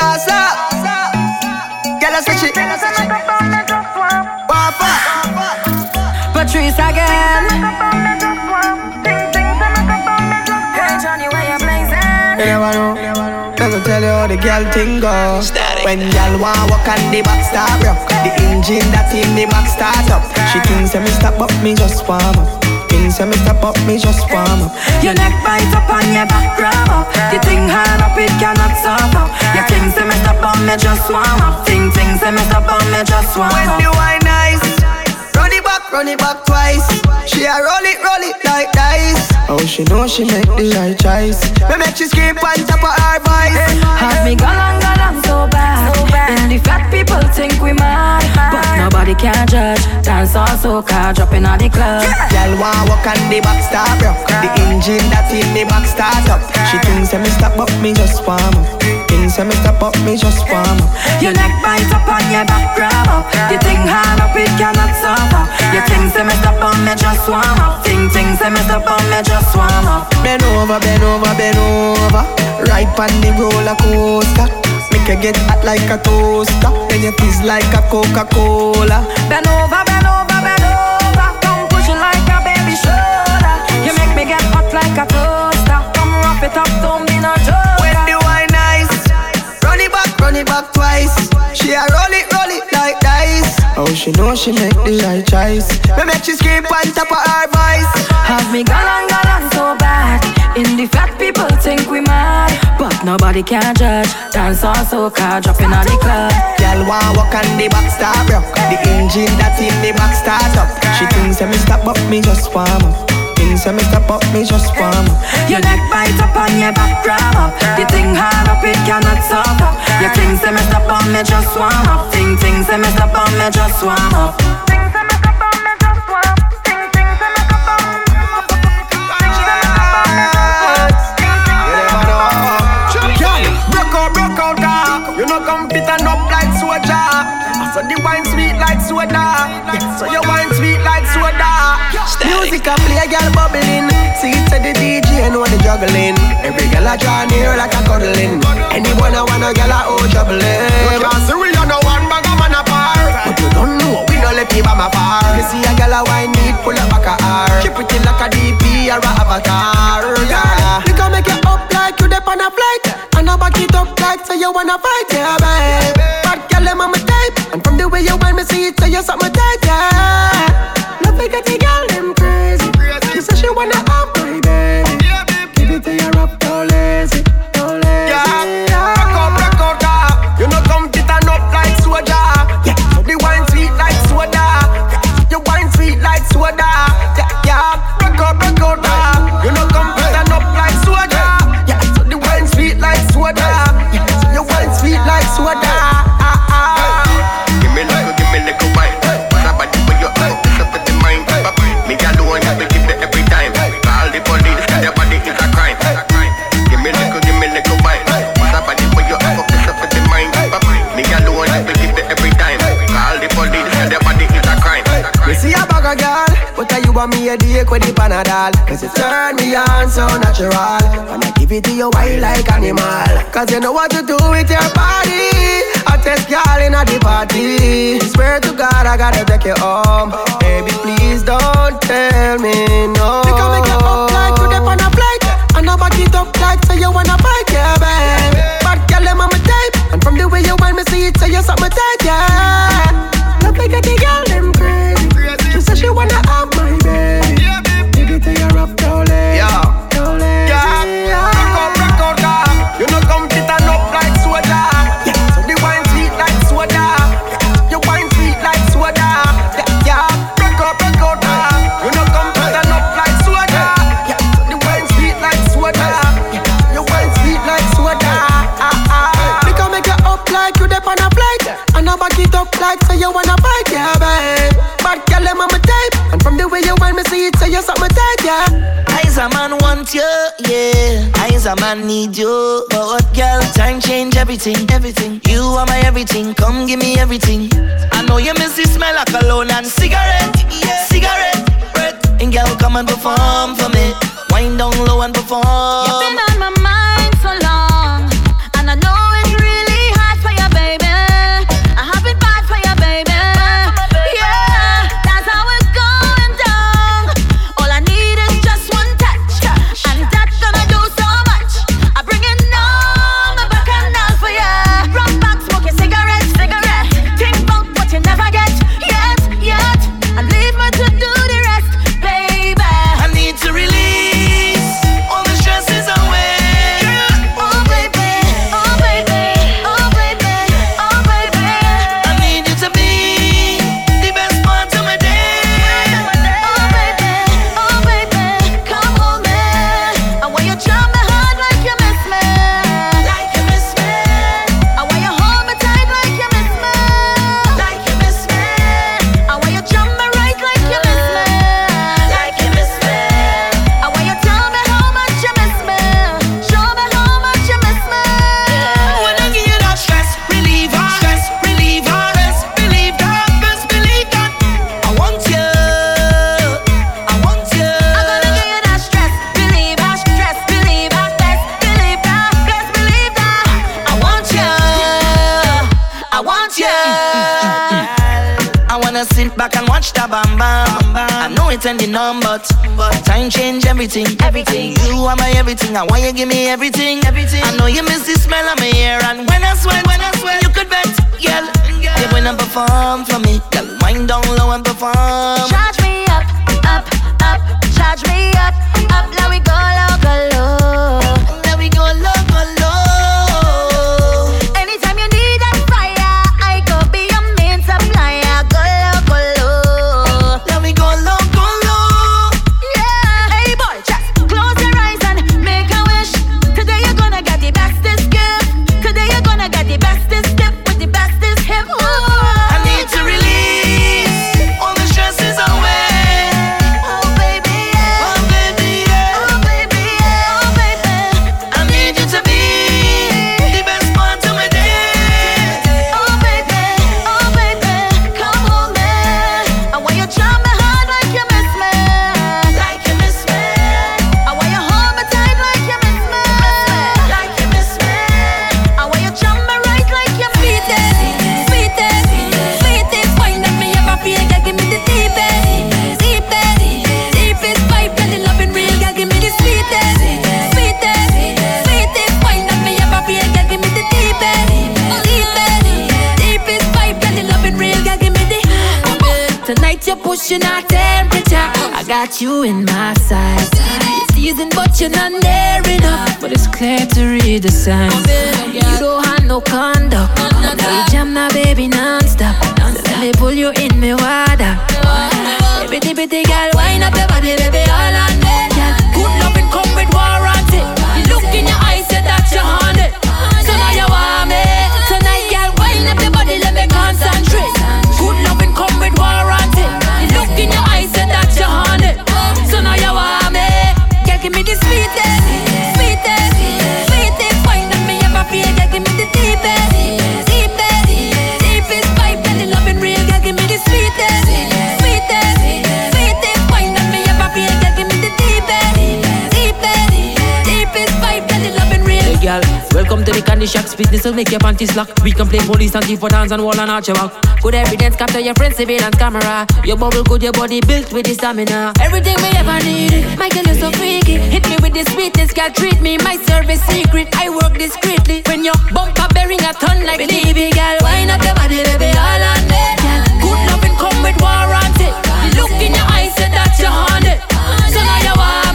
Salsa. Girl, I say she. Wafa. Patrice again. Hey Johnny, where you blazing? You never know. Let me tell you how the girl thing go. When girl want walk on the back start rock, the engine that in the back start up. She thinks that me stop up, me just warm up. Things say me step up, me just warm up. Your neck bite up and your back grab up. The thing hard up, it cannot stop up. Your things say me step up, me just warm up. Thing thing say me step up, me just warm up. When up. the wine nice, run it back, run it back twice. She a roll it, roll it like dice. Oh, she know she make the right choice. Me make she scream on top of her voice. Have me galang galang so bad. And the fat people think we mad, but nobody can judge. Dance on soca, dropping on the club. Girl want walk on the back start rock. The engine that in the back start up. She thinks that me stop up, me just warm up. Things that me stop up, me just warm up. Your neck bite up and your back grab up. The thing hard up, it cannot stop up. Your thing say me stop on me just warm up. Thing thing say me stop on me just warm up. Bend over, bend over, bend over. Right on the roller coaster. Make you get hot like a toaster. Then you fizz like a Coca-Cola. Bend over, bend over, bend over. Come push it like a baby shoulder. You make me get hot like a toaster. Come wrap it up, don't be no joke. When the wine nice, run it back, run it back twice. She a roll it, roll it like dice. Oh, she know she make the right choice. Me make she scream on top of her voice. Have me galang galang so bad. In the fat people think we mad, but nobody can judge. Dance on soca, dropping on the club. Girl want walk on the back start rock. The engine that in the back start up. She thinks that me stop but me just warm up. Things that me stop up, me just warm up. Your neck bite up and your back grab up. The thing hard up, it cannot stop up. Your thing say me stop on me just warm up. Thing thing say me stop on me just warm up. Girl bubbling. See it to the DJ know the juggling. Every girl I draw near like a cuddling. Anyone I want a girl a oh juggling. You can't see we on no one bag of man apart. But you don't know we no let people afar. You see a girl a wine need pull up back a R. She pretty like a DP or a avatar. Yeah. We can make you up like you dip on a flight. And I back it up like so you wanna fight, yeah, babe. Bad girl, I'm on my type. And from the way you want me see it, so you're something tight, want me a dick with the panadol? Cause you turn me on so natural. And I give it to you wild like animal. Cause you know what to do with your body. I test girl in the party. Swear to God, I gotta take you home. Baby, please don't tell me no. Can make it up like you dip on a flight. And I back it up like so you wanna fight, yeah, babe. Bad girl, I'm on my type. And from the way you want me see it, so you something tight, yeah. Love like a girl, them crazy. She said she wanna my baby. Give it to your out, yeah. You come up like. Yeah, so wine sweet like. Yeah, wine sweet like. Yeah, yeah. Yeah. You come up like. Yeah, so wine sweet like. Yeah, wine sweet like. Ah, ah. It up like you a flight. I up like so you wanna you want me see it, so you something tight, yeah. I as a man want you, yeah. I as a man need you. But what girl, time change everything, everything. You are my everything, come give me everything. I know you miss the smell of cologne and cigarette, yeah. Cigarette, breath. And girl, come and perform for me. Wind down low and perform. You've been on my mind back and watch the bam bam. I know it's ending on, but but time change everything. Everything. You are my everything. I want you give me everything. Everything. I know you miss the smell of my hair, and when I sweat, when I sweat, you could bet, girl. You wanna perform for me, girl. Wind down low and perform. Charge me up, up, up. Charge me up, up. Now we go low, got you in my sights. Season, but you're not near enough. But it's clear to read the signs. You don't have no conduct. Now you jam now, baby, non-stop. Let me pull you in me water. Bitty bitty girl, wind up your body, baby, all on me. Good loving come with warranty. The look in your eyes say that you're haunted. So now you want me. Tonight, girl, wind up your body, let me concentrate. Give me the sweetest, sweetest, sweetest. Wind up me ever feel, welcome to the candy shacks. Business will make your panties slack. We can play police and thief for dance and wall and arch your back. Good evidence capture your friend surveillance camera. Your bubble good, your body built with the stamina. Everything we ever need. Michael, you're so freaky. Hit me with the sweetness, girl, treat me. My service secret. I work discreetly. When your bumper bearing a ton like Believe Levy, girl, wind up your body, baby, all on me. Good loving come with warranty. Look in your eyes say that you're haunted. So now you want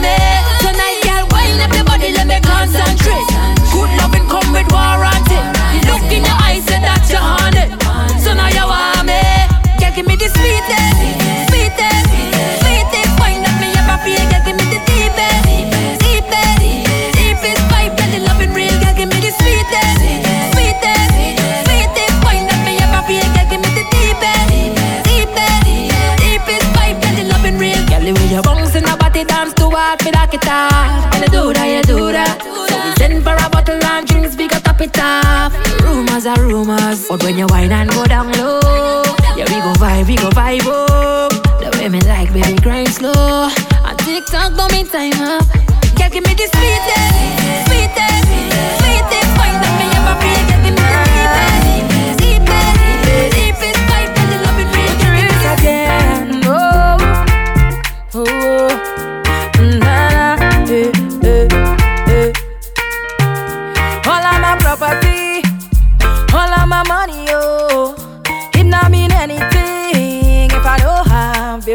Rumors are rumors, but when you wine and go down low, yeah we go vibe, we go vibe up. The way me like, baby, grind slow. And TikTok don't mean time up. Girl, give me the sweetest, sweetest, sweetest. Find that me ever feel, girl, give me the deepest,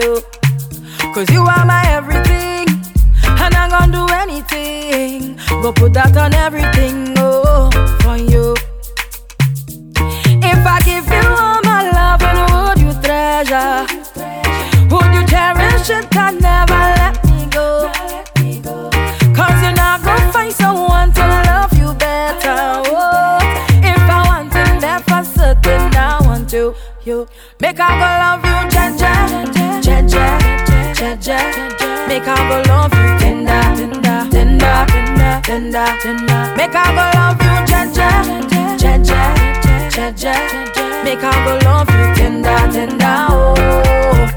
you. Cause you are my everything, and I'm gonna do anything. Go put that on everything, oh, for you. If I give you all my love, and would you treasure? Would you cherish it and never let me go? Cause you're not gonna find someone to love you better. Oh, if I want to that for certain, I want to. You make I go love you, Jaja, Jaja. Make I go love you, tender, tender, tender, tender, tender, tender. Make I go love you, Jaja, Jaja, Jaja. Make I go love you, tender, tender, oh,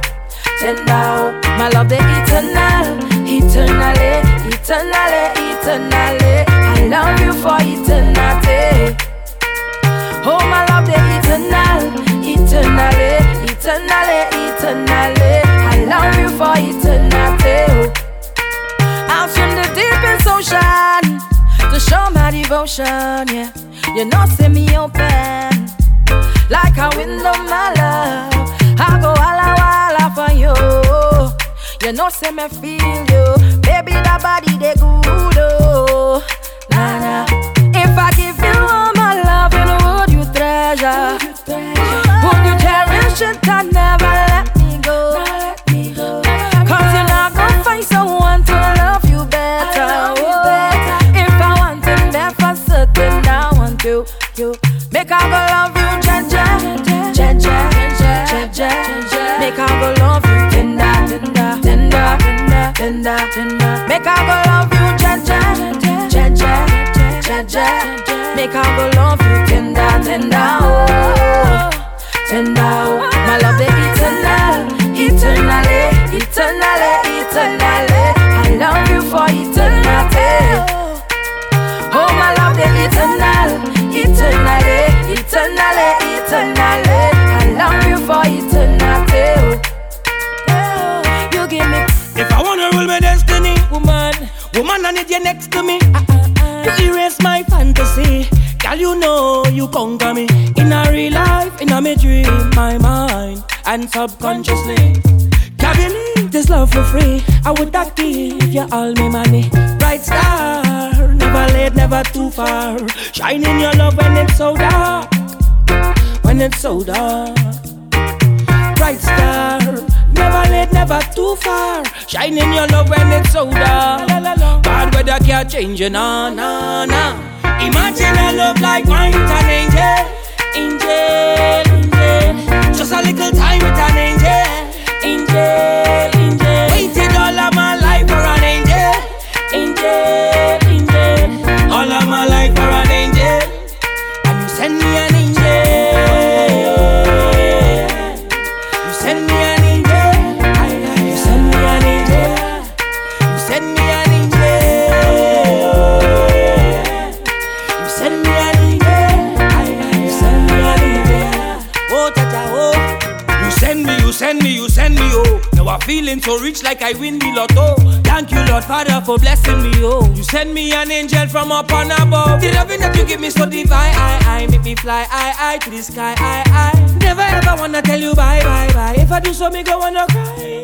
tender, oh. My love, the eternal, eternally, eternally, eternally. I love you for eternity. Oh, my love, the eternal, eternally, eternally, eternally. I love you for eternity. Out from the deepest ocean to show my devotion. Yeah, you know, see me open like a window, my love. I go walla walla for you. You know, see me feel you, baby. That body they good, oh, nah nah. It and never let me go? Cause you're not gonna find someone to love you better. Oh, if I want him there for certain, I want you, you. Make I go love you, Jaja, Jaja, Jaja. Make I go love you, tender, tender, tender, tender. Make I go love you, Jaja, Jaja, Jaja. Make I go love you, tender, tender, oh, tender. Need you next to me. Ah, ah, ah. You erase my fantasy. Girl, you know you conquer me. In a real life, in a me dream, my mind, and subconsciously. Can believe this love for free. I would not give you all my money. Bright star, never late, never too far. Shining your love when it's so dark. When it's so dark bright star. Never late, never too far. Shining your love when it's so dark. Bad weather can't change you, nah, nah, nah. Imagine a love like mine with an angel, angel, angel. Just a little time with an angel, angel, angel. Waited all of my life for an angel, angel, angel. All of my life send me, you send me, oh. Now I'm feeling so rich like I win the lotto. Thank you, Lord Father, for blessing me, oh. You send me an angel from up on above. The loving that you give me so divine, I, I make me fly, I, I to the sky, I, I. Never ever wanna tell you bye, bye, bye. If I do so, me go wanna cry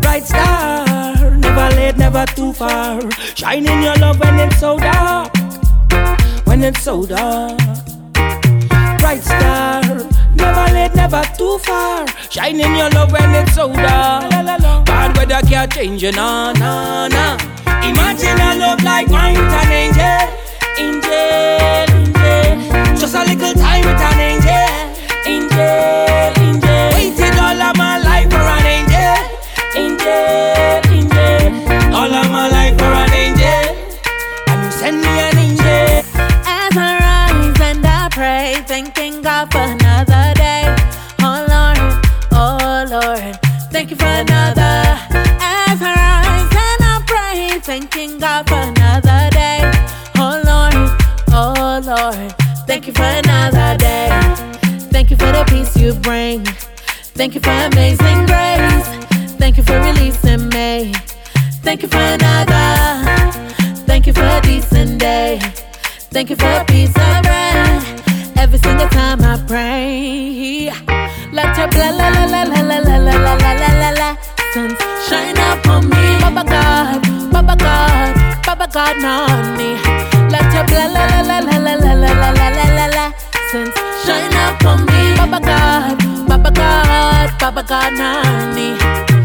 bright star. Never late, never too far. Shining your love when it's so dark. When it's so dark. Bright star. Never late, never too far. Shining your love when it's so dark. Bad weather can't change you, nah, nah, nah. Imagine a love like mine with an angel. Angel, angel. Just a little time with an angel. Angel, angel. Waited all of my life for an angel. Angel, angel. All of my life for an angel. And you send me an angel. As I rise and I pray, thanking God for Thank you for another. As I rise and I pray, thanking God for another day. Oh Lord, oh Lord, thank you for another day. Thank you for the peace you bring. Thank you for amazing grace. Thank you for releasing me. Thank you for another. Thank you for a decent day. Thank you for a piece of bread. Every single time I pray. Let your blah la la la la la la la la la la la la Suns shine upon me. Baba God, Baba God, Baba God, on me. Let your blah la la la la la la la la la la la la Suns shine upon me. Baba God, Baba God, Baba God, on me.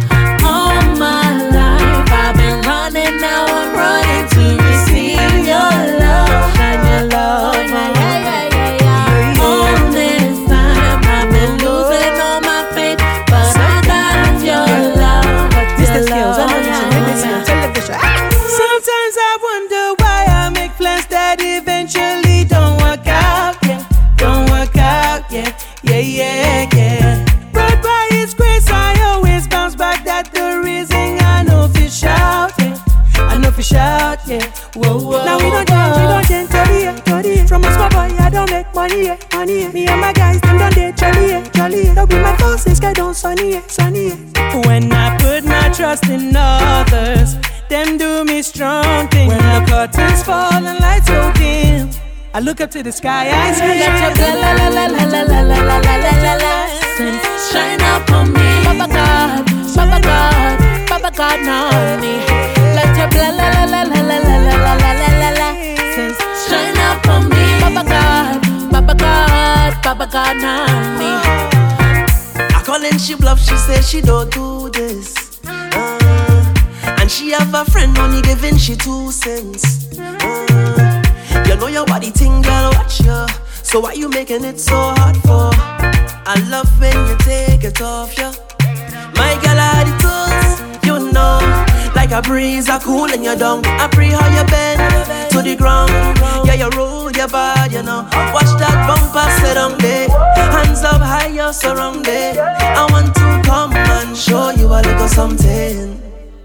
we shout, yeah. Whoa, whoa. Now we don't dance, we don't dance, tori, yeah, tori. From a small boy, I don't make money, yeah, money. Yeah. Me and my guys, them don't date, Charlie, yeah, jolly. Yeah. Don't be my boss, this guy don't sunny, yeah, sunny. Yeah. When I put my trust in others, them do me strong things. When the curtains fall and lights go dim. I look up to the sky, I see Shine up on me, Baba God, Baba God, Baba God, now on me. Let your blood la la la la la la la la la la la la shine upon me, Papa God, Papa God, Papa God, on me. I call and she bluff, she says she don't do this. Uh, and she have a friend only giving she two cents. Uh, you know your body thing, girl, watch ya. So why you making it so hard for? I love when you take it off, yeah. My girl, I the tools, you know. Like a breeze, I cool in your dung. I pray how you bend to the ground. Yeah, you roll your body, you know. Watch that bumper sit on there. Hands up high, you're surrounded. I want to come and show you a little something.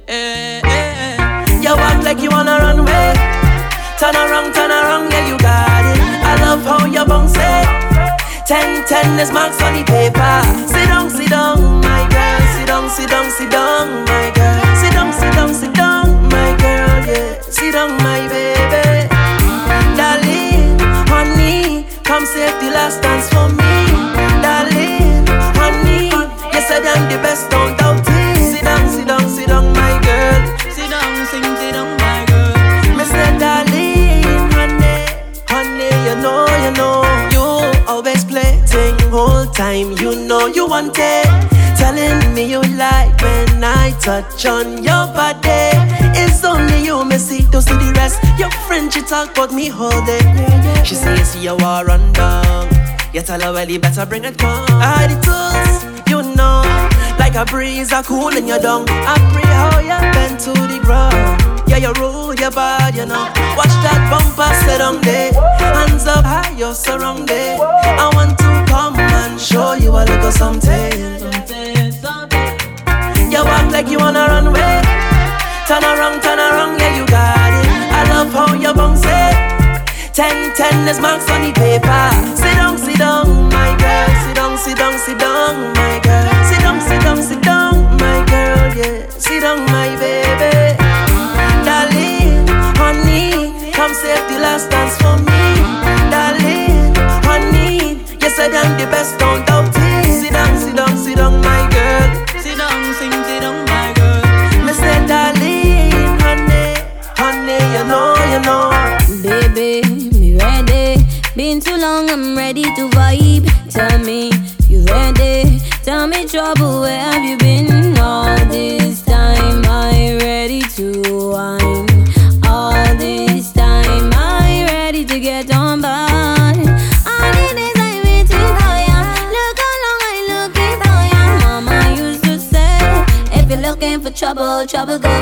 Eh, eh. You act like you wanna run away. Turn around, turn around, yeah, you got it. I love how you bounce it. Ten, ten, there's marks on the paper. Sit down, sit down, my girl. Sit down, sit down, sit down, my girl. Sit down, sit down, my girl, yeah. Sit down, my baby. Darling, honey, come save the last dance for me. Darling, honey, you said I'm the best, don't doubt it. Sit down, sit down, sit down, my girl. Sit down, sing, sit down, my girl. Mr. Darling, honey, honey, you know, you know, you always play ting whole time. You know you want it, me you like when I touch on your body. It's only you, me see, don't see the rest. Your friend she talk about me hold it. She say see you war run down. You tell her well you better bring it come. I the tools, you know, like a breeze, I cool in your dung. I pray how you bend to the ground. Yeah, you roll your body, you know. Watch that bumper sit on there. Hands up high, you're surrounded. I want to come and show you a little something. You act like you wanna run away. Turn around, turn around, yeah, you got it. I love how you bounce it. Ten, ten, there's marks on the paper. Sit down, sit down, my girl. Sit down, sit down, sit down, my girl. Sit down, sit down, sit down, my girl, yeah. Sit down, my baby. Darling, honey, come save the last dance for me. Darling, honey, said I'm the best, don't doubt Tell me, you ready? Tell me, trouble, where have you been all this time? I ready to wine. All this time, I ready to get on by. Waiting for I waited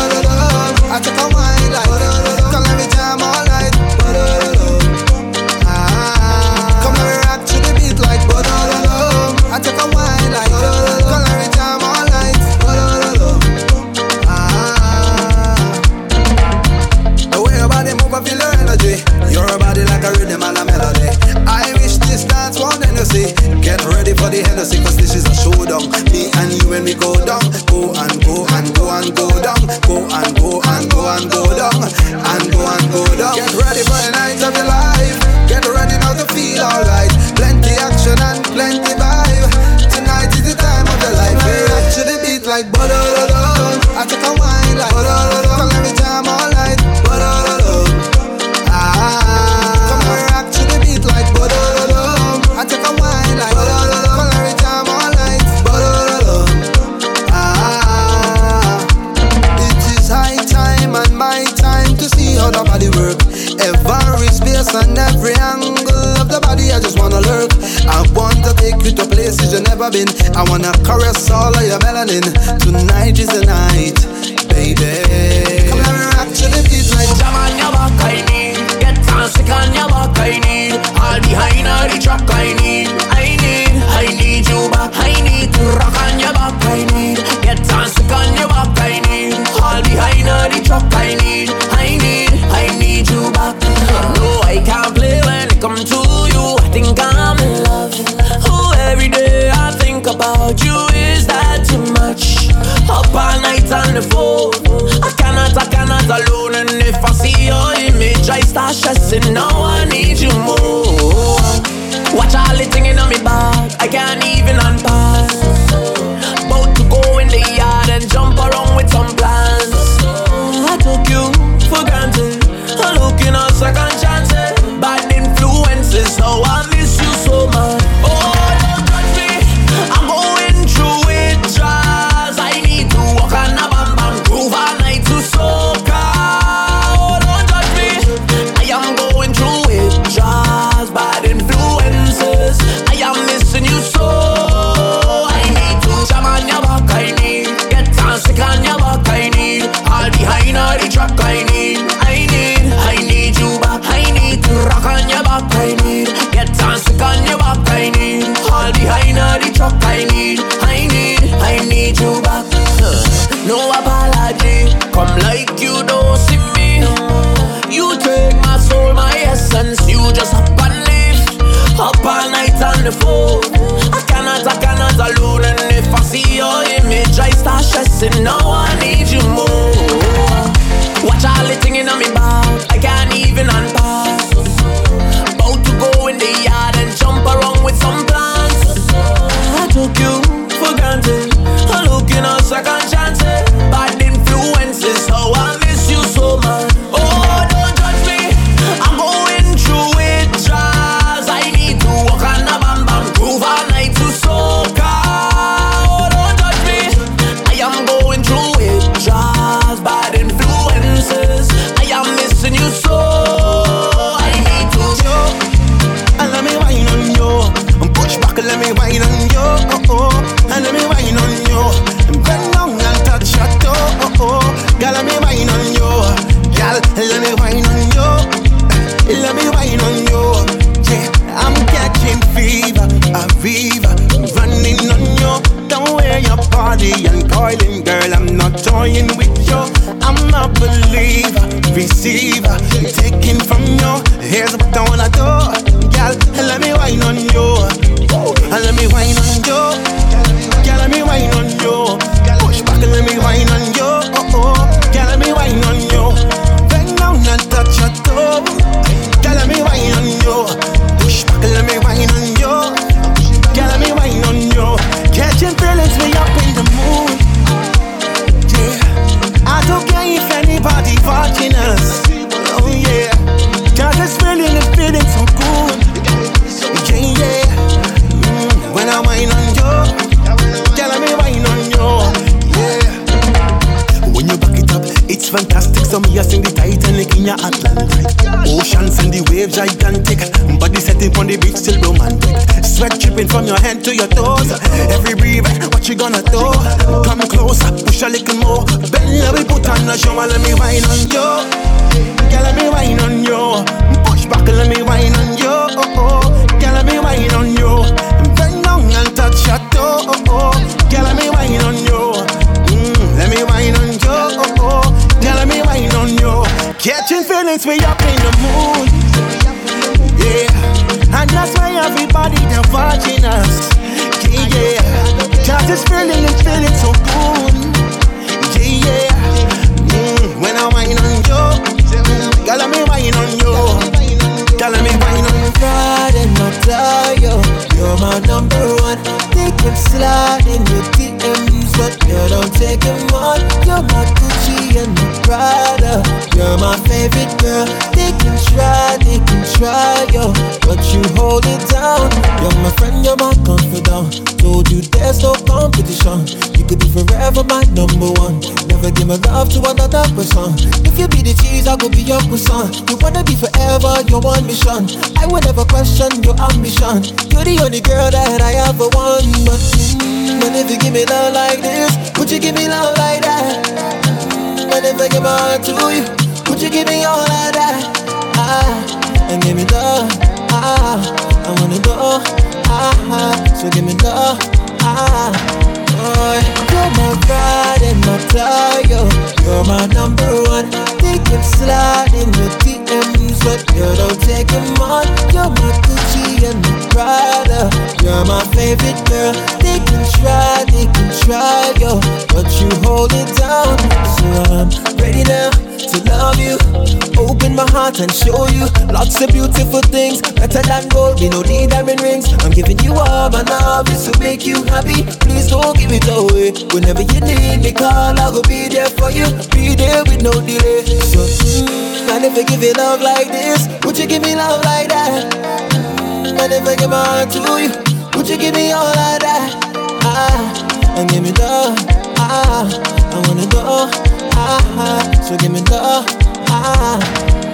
I a come me all night. Ah, come rock to the beat like, I a come me all night. Ah, the way your body I feel your energy. Your body like a rhythm and a melody. I wish this dance won't end, Get ready for the Hennessy, cause this is a showdown. Me and you when we go down. 보안 Atlantic. Ocean send the waves, gigantic. Body setting on the beach still romantic. Sweat dripping from your hand to your toes. Every breath, what you gonna do? Come closer, push a little more. Bend your we put on the show, and let me wine on you. Girl, let me wine on you. Push back, and let me wine on you. Oh, oh. Girl, let me wine on you. Bend down and touch your toe. Oh, oh. Girl, let me wine on you. Mm, let me wine on you. Oh, oh. Girl, let me wine on you. Catching feelings, we up in the mood. Yeah, and that's why everybody they're watching us. Yeah, yeah. Cause it's feeling, it's feeling so good, Yeah, yeah. Mm, when I'm whine on you, girl, I'm whine on you. Girl, I'm whine on you. Pride my tie. You're my number one. They keep sliding your DMs, but you don't take them on. You're my Gucci and my Prada. You're my favorite girl. They can try, they can try, yo, but you hold it down. You're my friend, you're my confidant. Told you there's no competition. You could be forever my number one. Never give my love to another person. If you be the cheese, I will be your croissant. You wanna be forever, your one mission. I will never question your ambition. You're the only girl that I ever want, but. Mm, if you give me love like this, would you give me love like that? Mm, if I give my heart to you, would you give me all of that? Ah, and give me love. Ah, I wanna go. Ah, so give me love. Ah, boy, you're my pride and my tire. You're my number one. They slide in the DMs, but you don't take them on. You're my Gucci and Prada. You're my favorite girl. They can try, they can try, yo, but you hold it down. So I'm ready now to love you. Open my heart and show you lots of beautiful things. Better than gold, we no need diamond rings. I'm giving you all my love, this will make you happy. Please don't give it away. Whenever you need me, call, I will be there for you. Be there with no delay. So, mm, and if I give you love like this, would you give me love like that? And if I give my heart to you, would you give me all of that? Ah, and give me love. Ah, I wanna go. Ah, so give me love. Ah,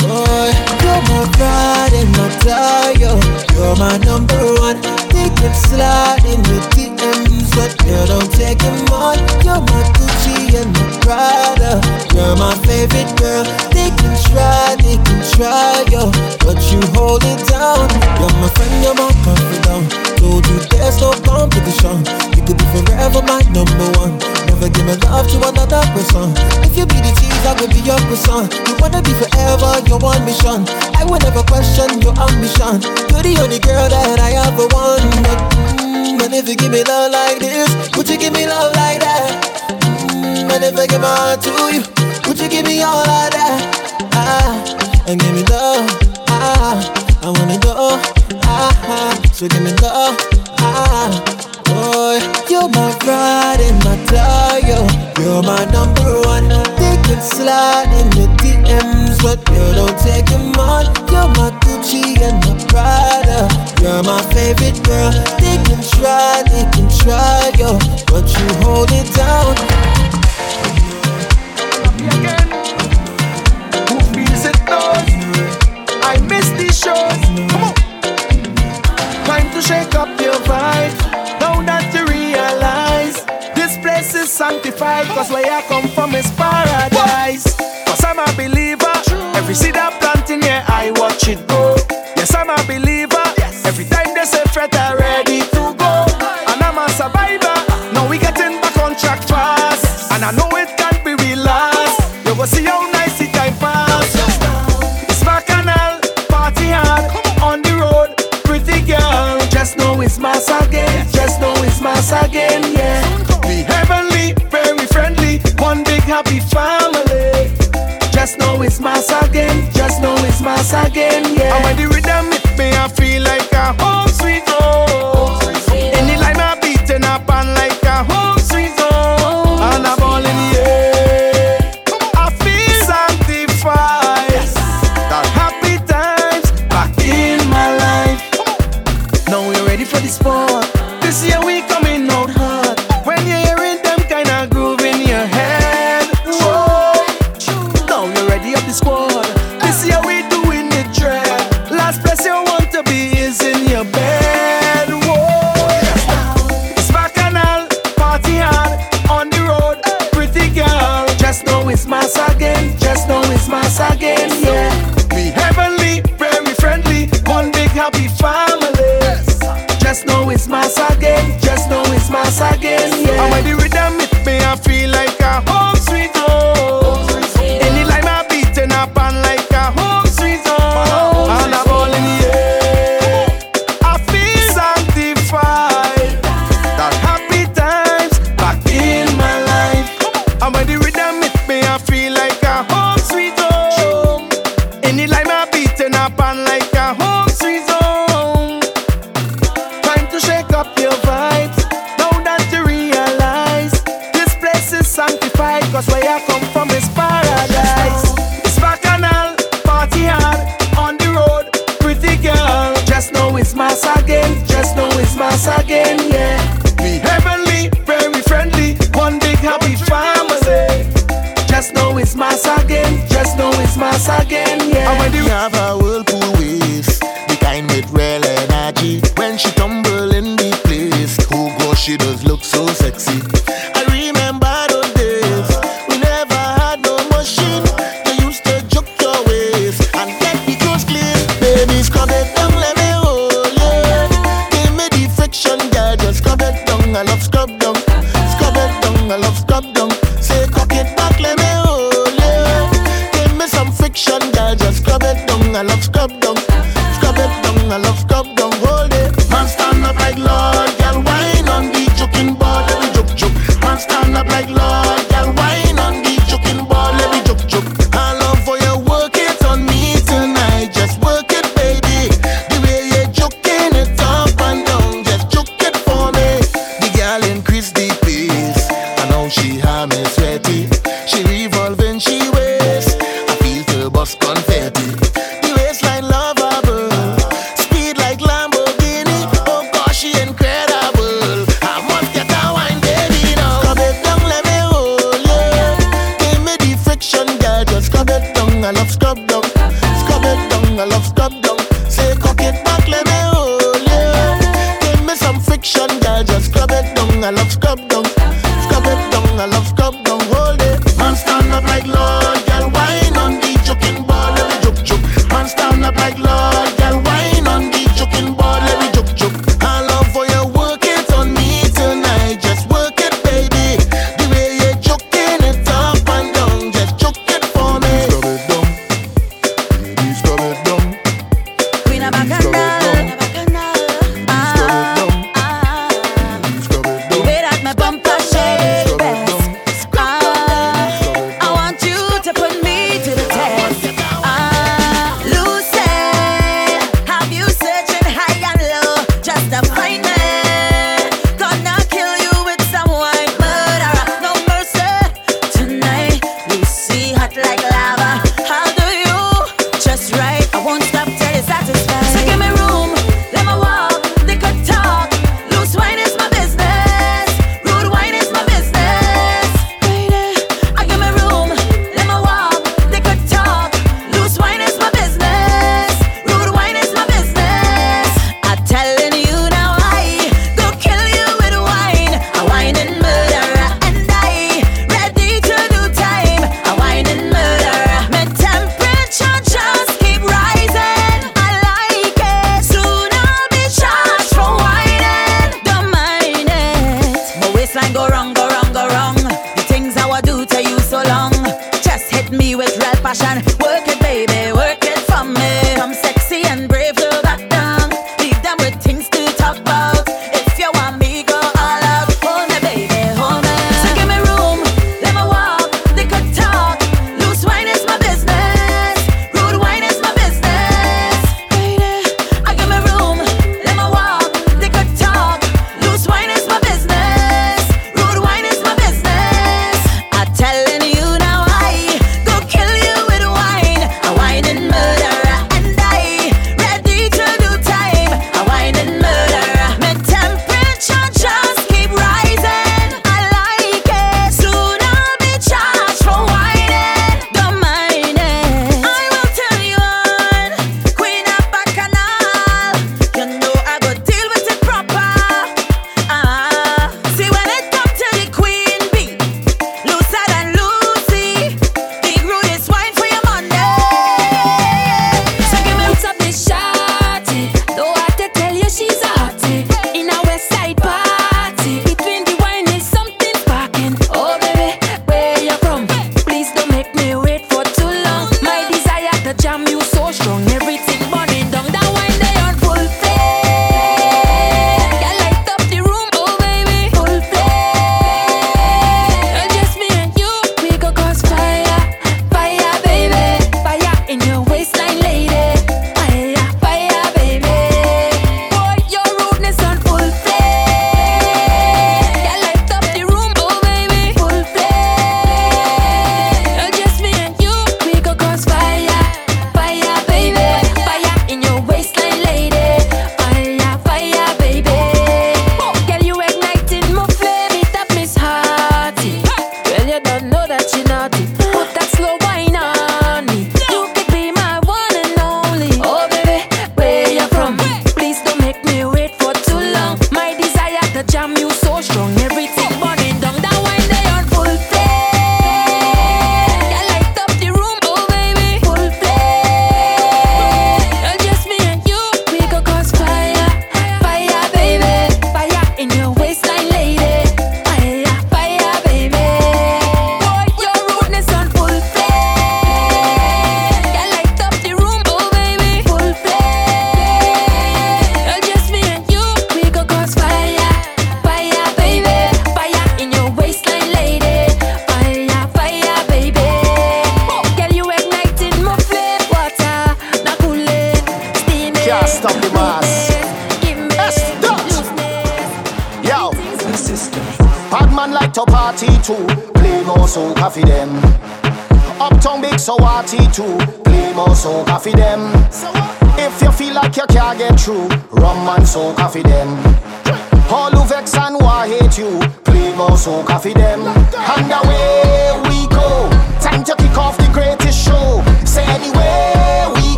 boy, you're my pride and my tire. You're my number one. They slide in the DMs, but you don't take them on. You're my Gucci and my Prada. You're my favorite girl. They can try, they can try, yo, but you hold it down. You're my friend, you're my confidant. Told you there's no competition. You could be forever my number one. Never give my love to another person. If you be the cheese, I will be your croissant. You wanna be forever, your one mission. I will never question your ambition. You're the only girl that I ever want. But, mm, but if you give me love like this, would you give me love like that? Mm, if I give my heart to you, would you give me all of that? Ah, and give me love. Ah, I wanna go. Ah, so give me love. Ah, boy, you're my pride and my tire. You're my number one. They can slide in the DMs, but you don't take them on. You're my Gucci and my Prada. You're my favorite girl. They can try, they can try, yo, but you hold it down. It knows? I miss these shows. Come on. Time to shake up your vibe. Now that you realize this place is sanctified. Cause where I come from is paradise. Cause I'm a believer. Every seed I plant in here, I watch it grow. Yes, I'm a believer. Every time they say fret, I'm mass again, yeah. Be heavenly, very friendly, one big happy family. Just know it's mass again. Just know it's mass again, yeah. And when the rhythm hit me, I feel like a home.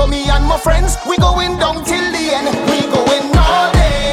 For me and my friends, we going down till the end. We going all day.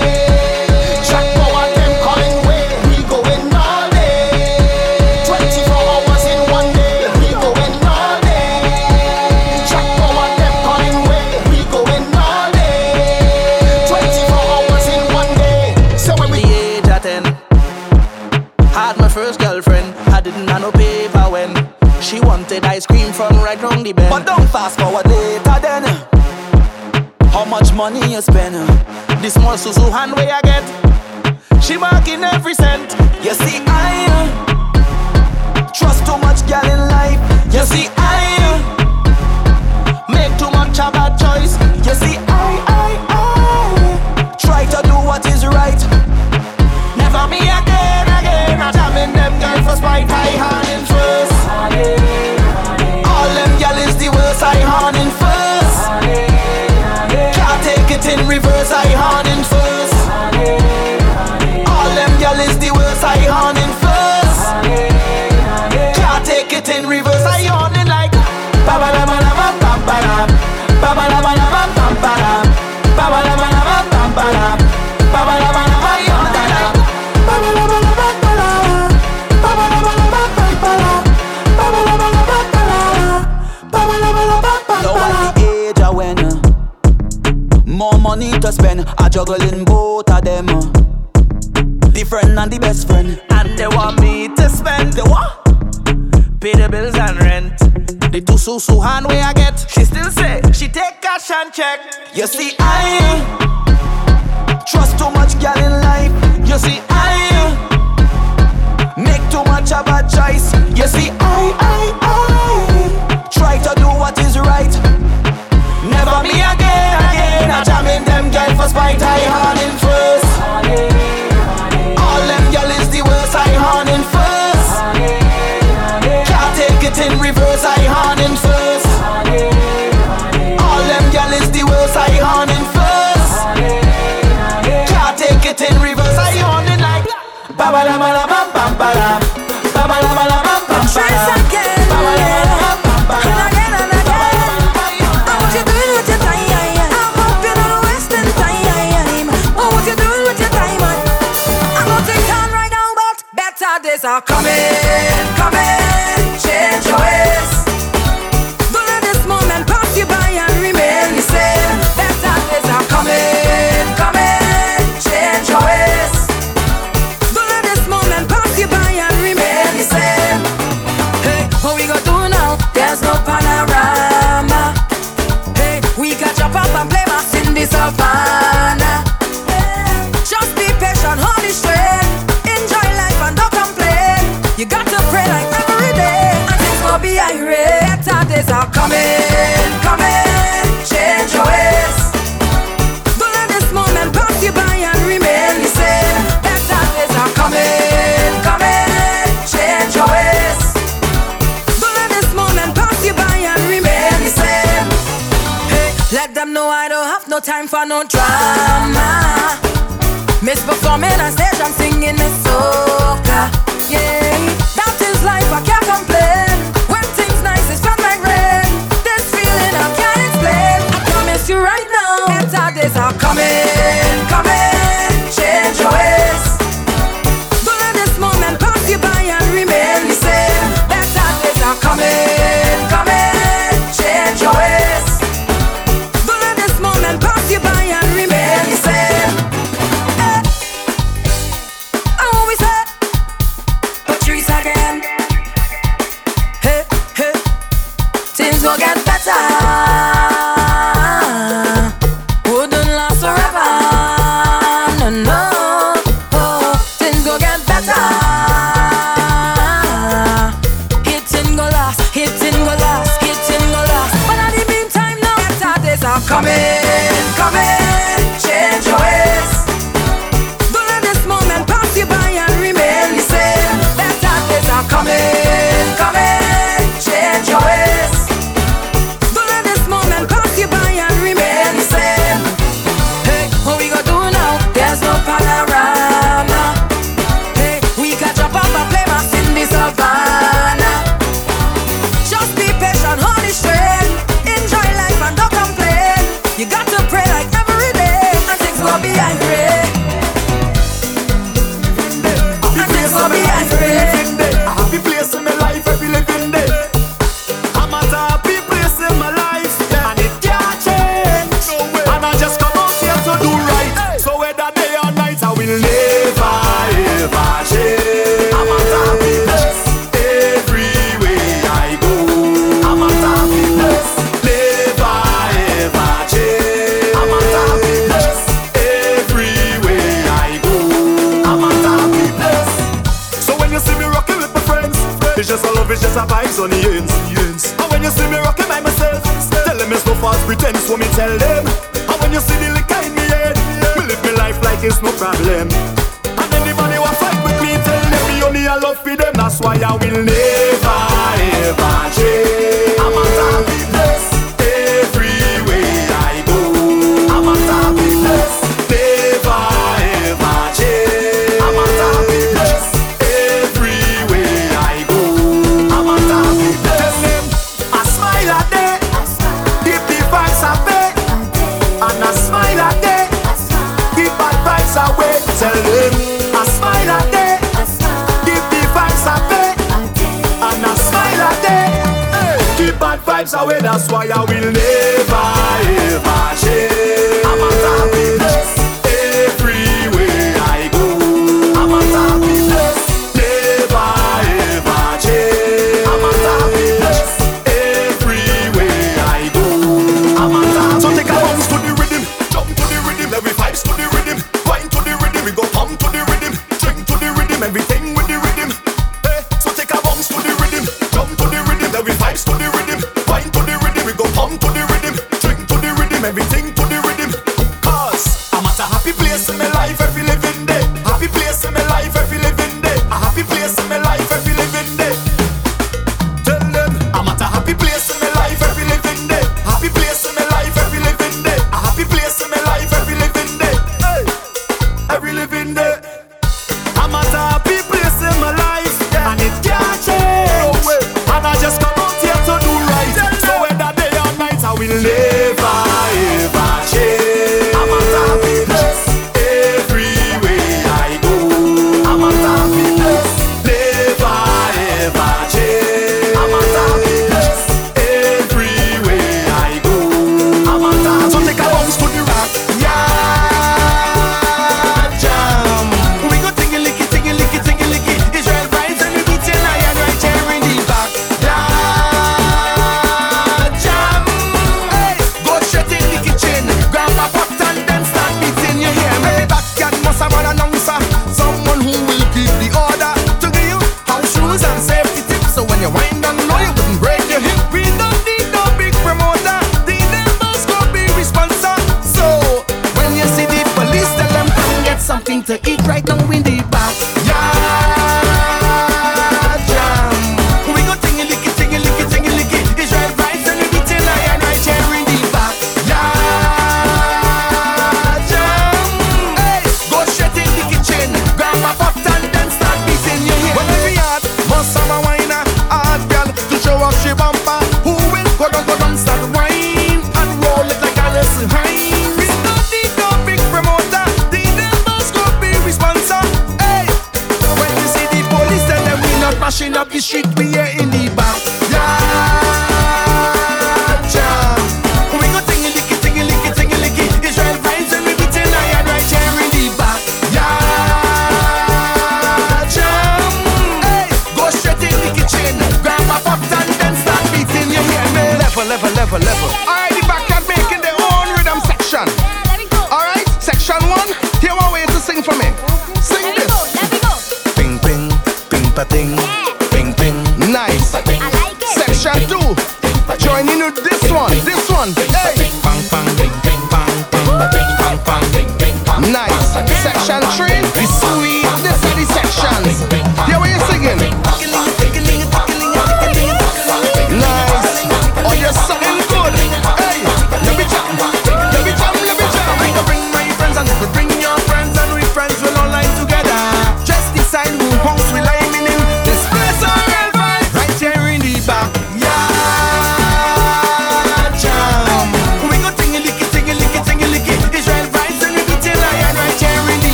The sweet.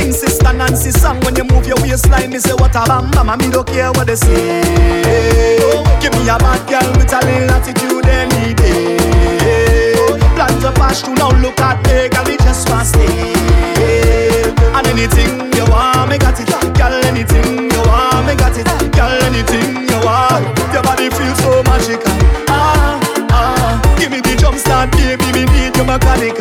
Sing sister Nancy song when you move your waistline. Me say what a bam bam, me don't care what they say. Give me a bad girl with a little attitude any day. Plan to pass through now, look at me, girl, me just want stay. And anything you want, me got it, girl. Anything you want, me got it, girl. Anything you want, your body feels so magical. Ah ah, give me the jump start, baby, me need your mechanic.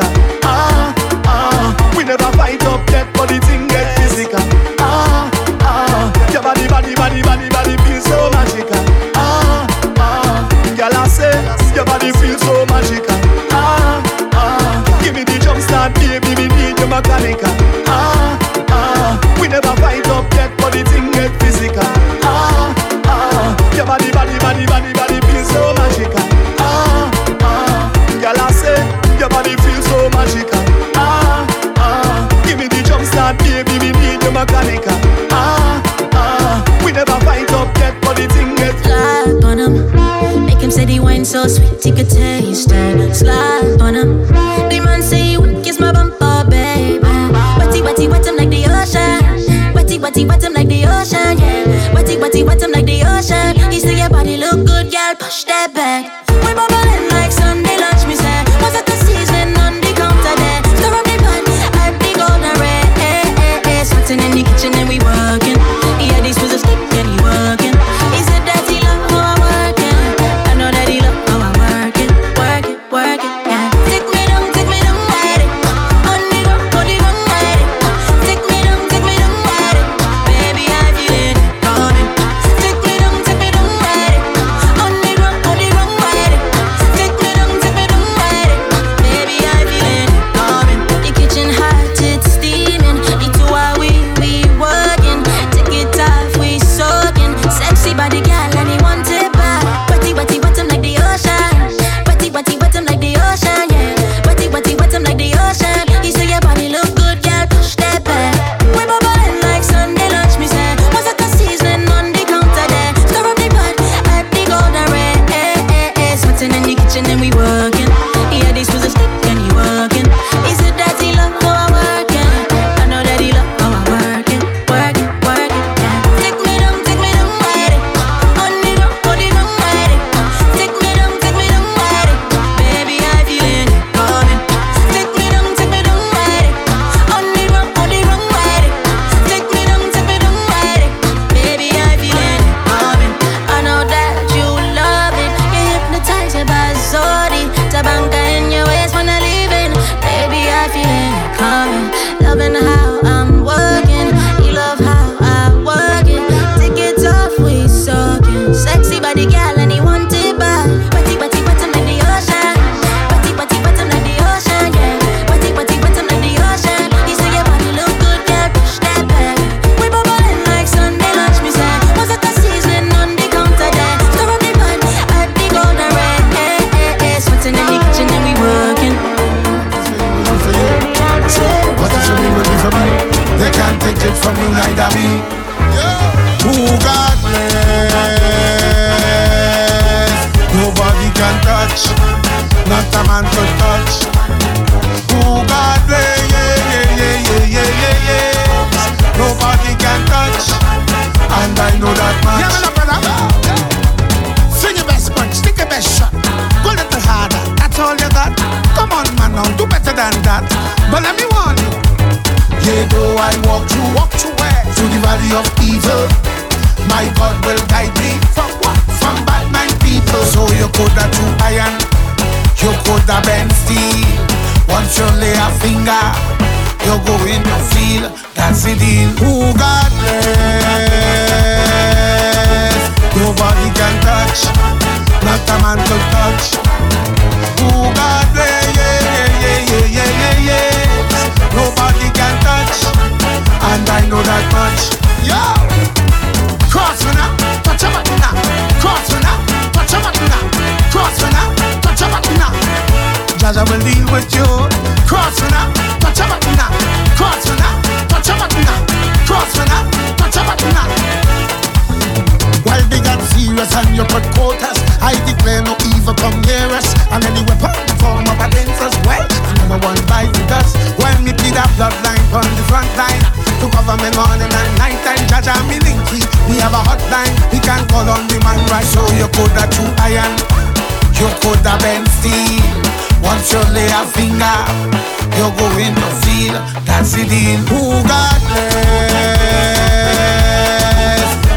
and your blood quotas. I declare no evil come near us, and any weapon form up against us, well, number one fight with us. When me plead our bloodline on the front line, to cover me morning and night time, judge and me linky, we. Have a hotline, we can call on the man right, so you could have two iron, you could have been steel. Once you lay a finger, you're going to feel that's the deal. Who got left?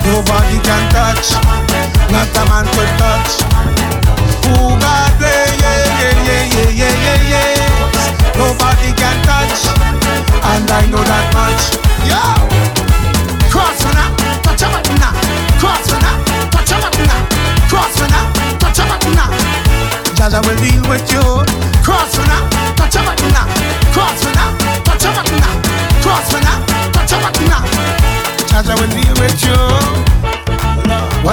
Nobody can touch. Not a man could touch. Who got? Yeah, yeah, yeah, yeah, yeah, yeah, yeah. Nobody can touch. And I know that much. Yo! Cross me now, touch a button now. Cross me now, touch a button now. Cross me now, touch a button now. Jah Jah will deal with you. Cross me now, touch a button now. Cross me now, touch a button now. Cross me now, touch a button now. Jah Jah will deal with you.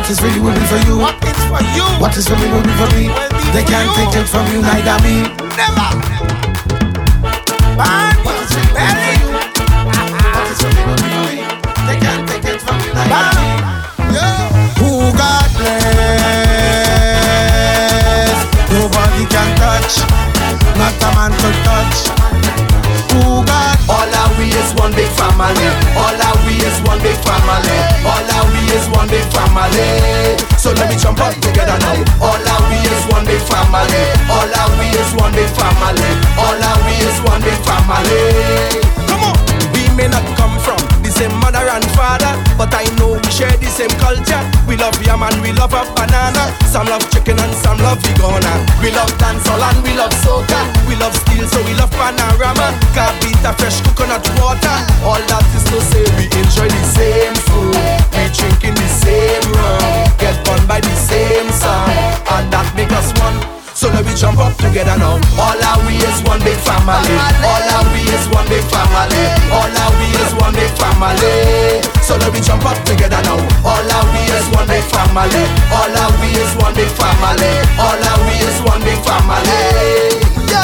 What is you will be for you. What is for you? What is for me will be for me. They can't take it from you, neither me. Never. Man, what is for belly? What is for me will be for me. They can't take it from you, neither me. Who got blessed? Nobody can touch. Not a man to touch. Who got All our we is one big family. All our we is one big family. All our we is one big family. So let me jump up together now. All our we is one big family. All our we is one big family. All our we is one big family. Come on. We may not same mother and father, but I know we share the same culture. We love yam and we love a banana. Some love chicken and some love vegana. We love dancehall and we love soca. We love steel, so we love panorama. Cabita, fresh coconut water. All that is to say we enjoy the same food. We drinking the same rum. Get born by the same sun, and that make us. So let me jump up together now. All our we is one big family. All our we is one big family. All our we is one big family. So let me jump up together now. All our we is one big family. All our we is one big family. All our we is one big family. Yo,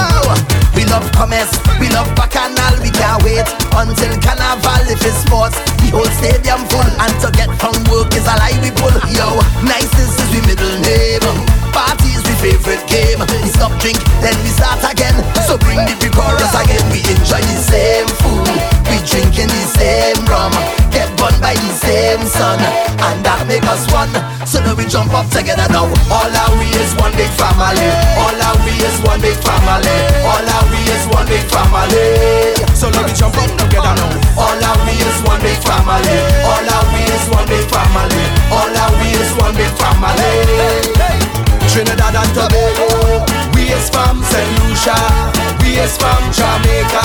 we love commerce, we love bacchanal. We can't wait until carnival if it's sports. The whole stadium full, and to get from work is a lie we pull. Yo, nicest is we middle name. Party favorite game. We stop drink, then we start again. So bring the chorus again. We enjoy the same food, we drinking the same rum. Get burned by the same sun, and that make us one. So now we jump up together now. All our we is one big family. All our we is one big family. All our we is one big family. So now we jump up together now. All our we is one big family. All our we is one big family. All our we is one big family. Trinidad and Tobago. We is from St. Lucia. We is from Jamaica.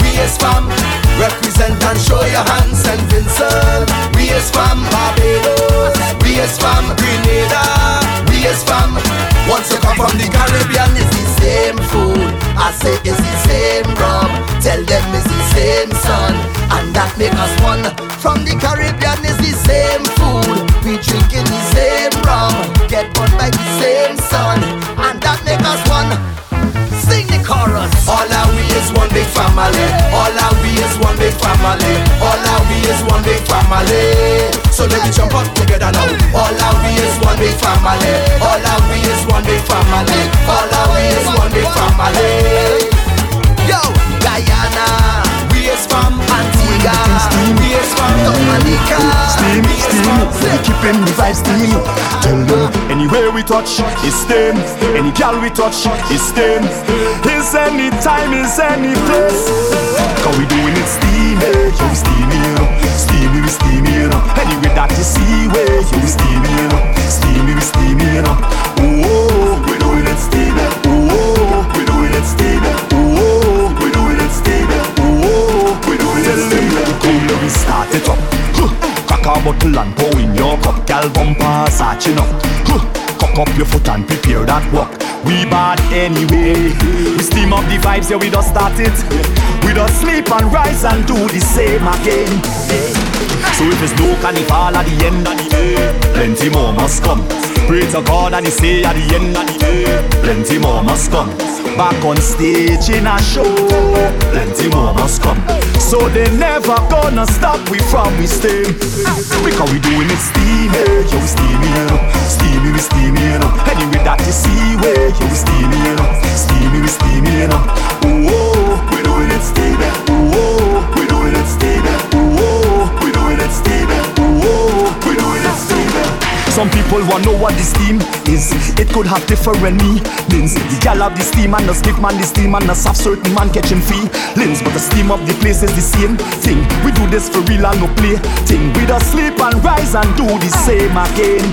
We is from represent and show your hands St. Vincent. We is from Barbados. We is from Grenada. We is from once you come from the Caribbean, it's the same food. I say it's the same rum. Tell them it's the same sun, and that make us one. From the Caribbean, it's the same food. We drinking the same rum, get burned by the same sun, and that make us one. Sing the chorus. All our we is one big family. All our we is one big family. All our we is one big family. So let me jump up together now. All our we is one big family. All our we is one big family. All our we is one big family. Yo, Guyana. We is from Antigua. We is from Dominica. Steam, steam, keeping the vibes steam. Tell them anywhere we touch is steam. Any gal we touch is steam. Is any time, is any place. Cause we doing it steamy, yo we steamy, you know. Steamy, we steamy, you know. Anyway that you see way, yo we steamy, you know. Steamy, we steamy, you know. It up. Crack a bottle and pour in your cup, gal bumper, satching up. Huh. Cock up your foot and prepare that walk. We bad anyway. We steam up the vibes, yeah, we just start it. We just sleep and rise and do the same again. So if it's no carnival at the end of the day, plenty more must come. Pray to God and he say at the end of the day, plenty more must come. Back on stage in a show, plenty more must come. So they never gonna stop we from we stay. Because we doing it steamy, yo we steamy, you know. Steamy, we steamy, you know. Anyway that you see way, yo we steamy, you know. Steamy, we steamy, you know. Ooh, oh, we doing it steamy. Oh, we it. Ooh, Some people want to know what the steam is. It could have different meanings. The gal have the steam and the stick man the steam and the soft certain man catching feelings. But the steam of the place is the same thing. We do this for real and no play thing. We just sleep and rise and do the same again.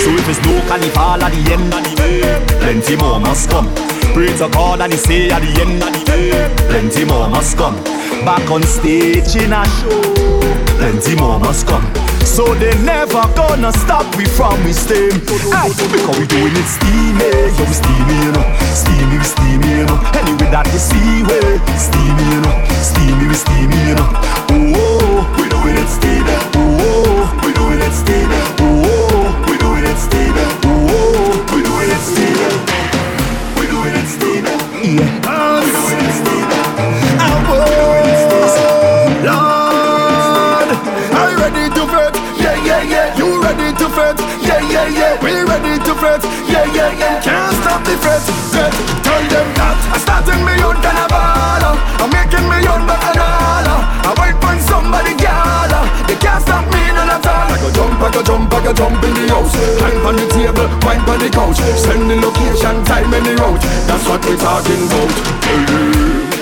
So if it's no carnival at the end of the day, plenty more must come. Pray to God and he say at the end of the day, plenty more must come. Back on stage in a show, plenty more must come. So they never gonna stop we from we steam Aye, because we doing it steamy Yeah, we steamy, you know. Steamy, we steamy, you know. Anyway that you see way. Steamy, Steamy, we steamy, you know. Oh, oh, we doing it steamy. Oh, fret? Yeah, yeah, yeah. Can't stop the fret, fret. Tell them that I'm starting me own carnival. I'm making me own bacchanal. I wait for somebody, girl. They can't stop me none at all. I go jump, I go jump, I go jump in the house. Climb on the table, wine on the couch. Send the location, time and the route. That's what we're talking about.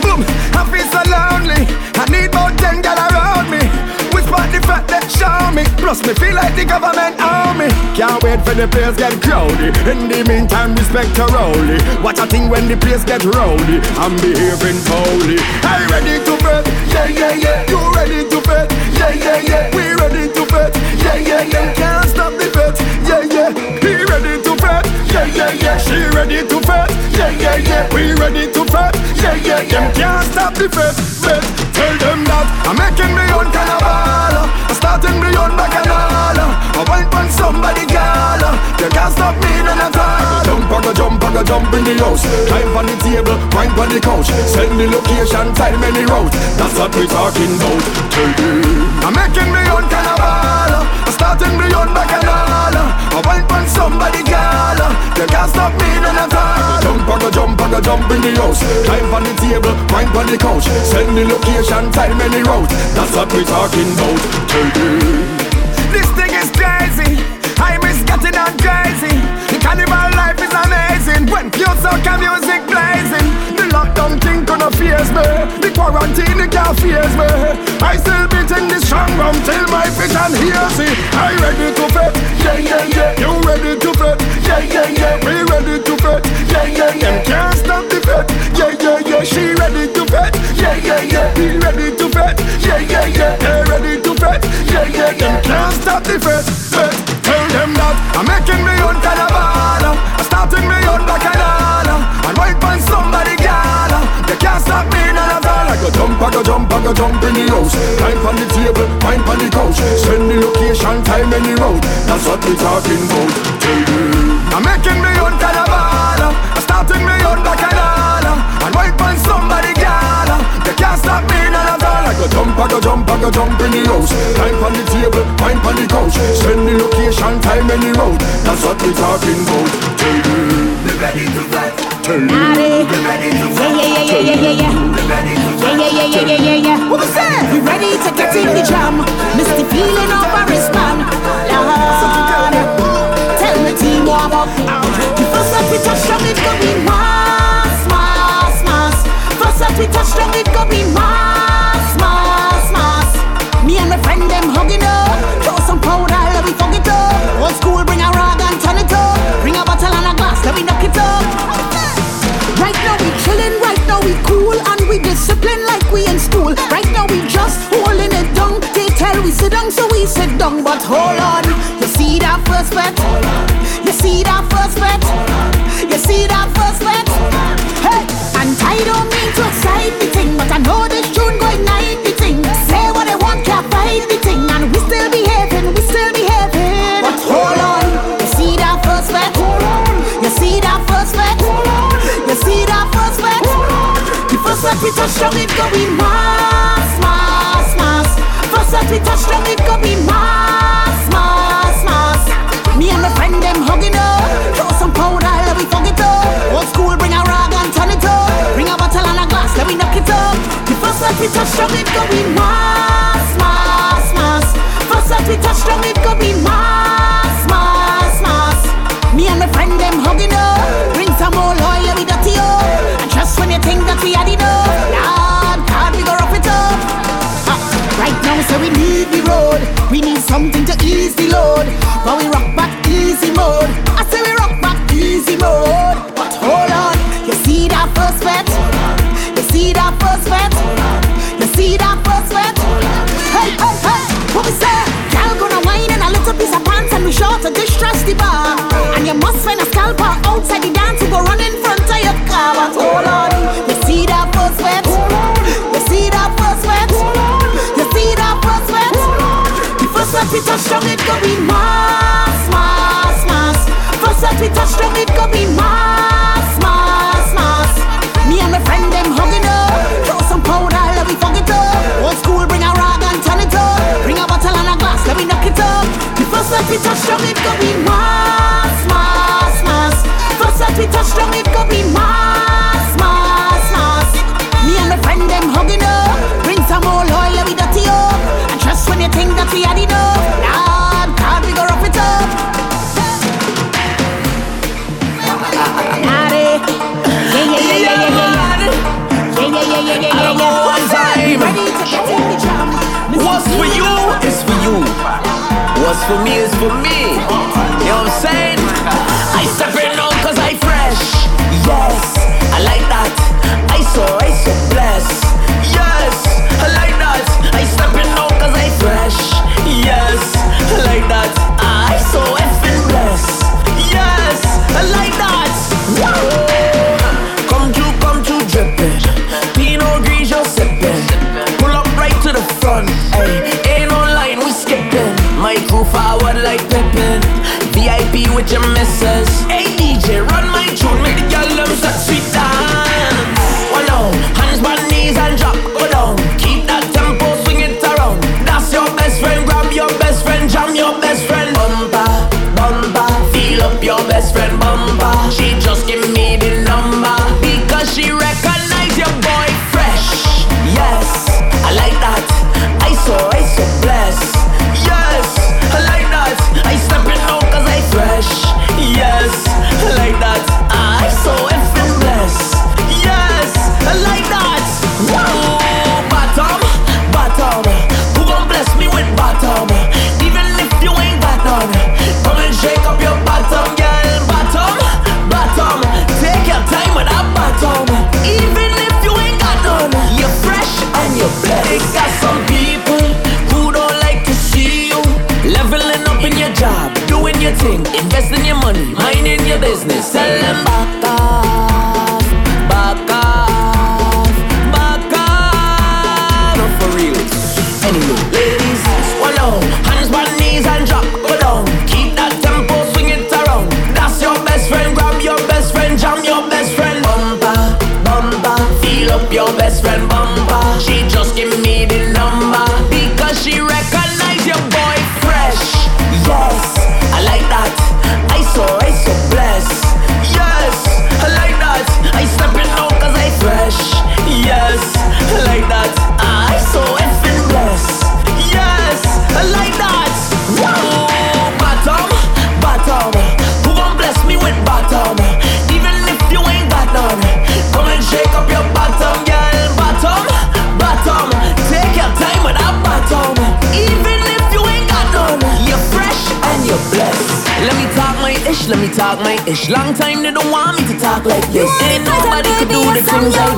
Boom, I feel so lonely. I need about ten gal around me. Whisper the fact that show me. Plus me feel like the government me. Can't wait for the place get crowded. In the meantime, respect to Rowley. Watch a thing when the place get rowdy. I'm behaving foully. I ready to bet? Yeah, yeah, yeah. You ready to bet? Yeah, yeah, yeah. We ready to bet? Yeah, yeah, yeah. Can't stop the bet? Yeah, yeah. He ready to bet? Yeah, yeah, yeah. She ready to bet? Yeah, yeah, yeah. We ready to bet? Yeah, yeah, yeah. Can't stop the bet, bet. I'm making me own carnival. I'm starting me own bacchanal. I wine on somebody. You can't stop me none at all. Jump, I go jump, I go jump in the house. Climb on the table, wine on the couch. Send the location, time any route. That's what we talking about. I'm making me own carnival. I'm starting me own bacchanal. I wine on somebody, girl. You can't stop me none at all. Jump, I go jump, I go jump in the house. Climb on the table, wine on the couch. Send the location, time any route. That's what we talking about. This thing is crazy. I miss crazy. The carnival life is amazing. When pure soca music blazing. The lockdown thing gonna face me. The quarantine it can't face me. I still beating the strong rum till my vision hears it. I ready to fit. Yeah, yeah, yeah. You ready to fit. Yeah, yeah, yeah. We ready to fit. Yeah, yeah, yeah. Them can't stop the fit. Yeah, yeah, yeah. She ready to fit. Yeah, yeah, yeah. He ready to fit. Yeah, yeah, yeah. They ready to fit. Yeah, yeah, yeah. Can't stop the fit. fit. Them that I'm making me own carnival. I'm starting me own bacchanal. And wait for somebody, girl. They can't stop me none at all. I go jump, I go jump, I go jump in the house. Climb on the table, wine on the couch. Send the location, time the road. That's what we talking about. I'm making me own carnival. I'm starting me own bacchanal. And wait for somebody, girl. They can't stop me go jump, I go jump, I go jump in the house. Climb on the table, wine on the couch. Send the location, time and the road. That's what we talking about. Tell them be ready to fight. Tell them be ready to fight. Yeah, yeah, yeah, yeah, yeah, yeah. Yeah, yeah, yeah, yeah, yeah, yeah, yeah. What was that? We ready to get in the jam. Misty feeling of a wristband. Lord, tell the team warm up. The first that we touch down, it going mass, mass, mass. First that we touch down, it going mass, mass, Old school, bring a rag and turn it up. Bring a bottle and a glass, let me knock it up. Right now we chillin', right now we cool and we discipline like we in school. Right now we just holding it down. They tell we sit down, so we sit down. But hold on, you see that first bet? You see touch down, it go in mass, mass, mass. First up we touch down, it go in mass, mass, mass. Me and my friend them hugging up, bring some more oil with dirty up. And just when you think that we had enough, Lord God, we go rough it up. Uh, right now, so we need the road, we need something to ease the load, but we rock we touch down, it go be mass, mass, mass. First that we touch down, it go be mass, mass, mass. Me and my friend them hugging up, throw some powder, let we fuck it up. Old school, bring a rag and turn it up. Bring a bottle and a glass, let we knock it up. First that we touch down, it go be mass, mass, mass. First that we touch down, it go be mass. for me is for me. You know what I'm saying? I separate. let me talk my ish. Long time they don't want me to talk like this. Ain't nobody could do the things I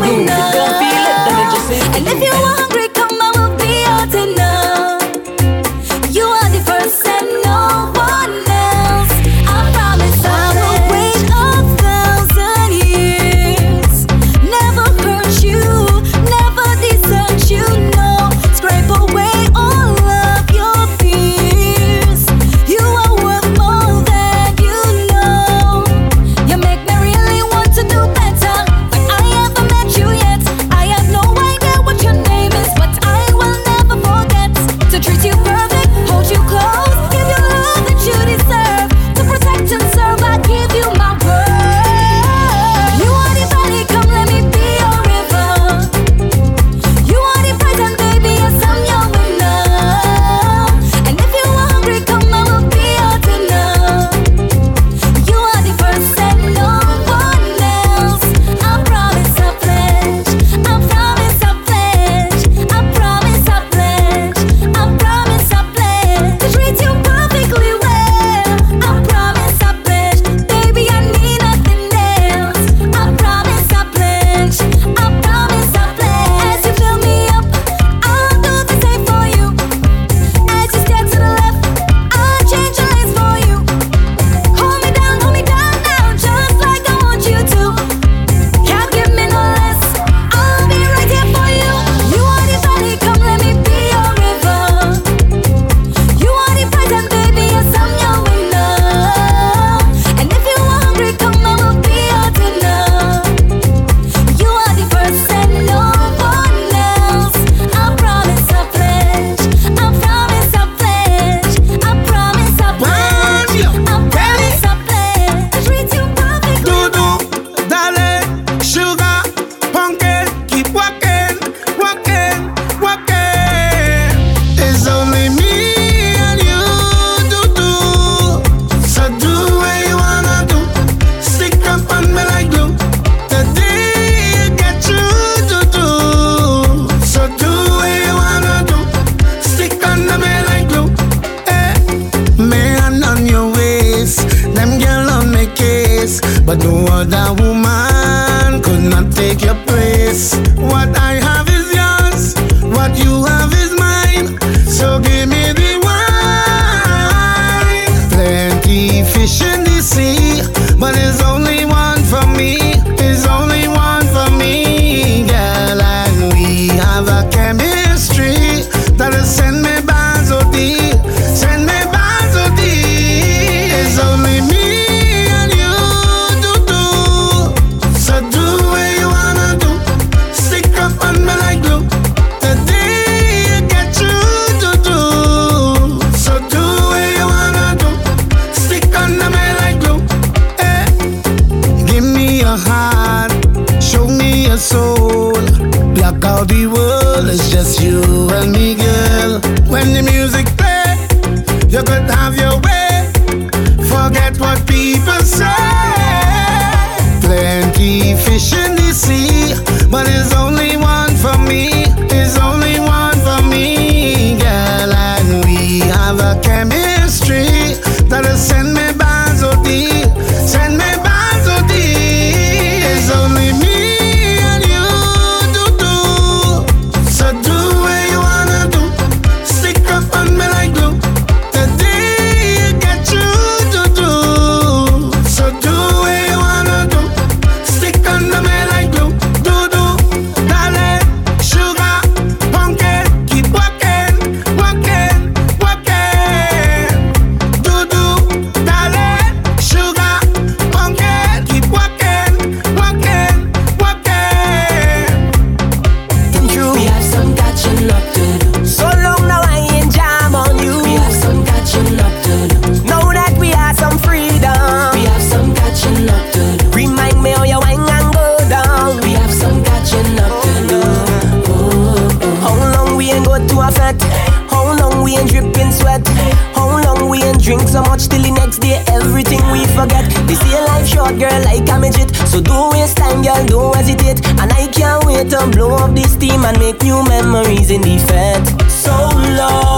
and make new memories in the fed. So long.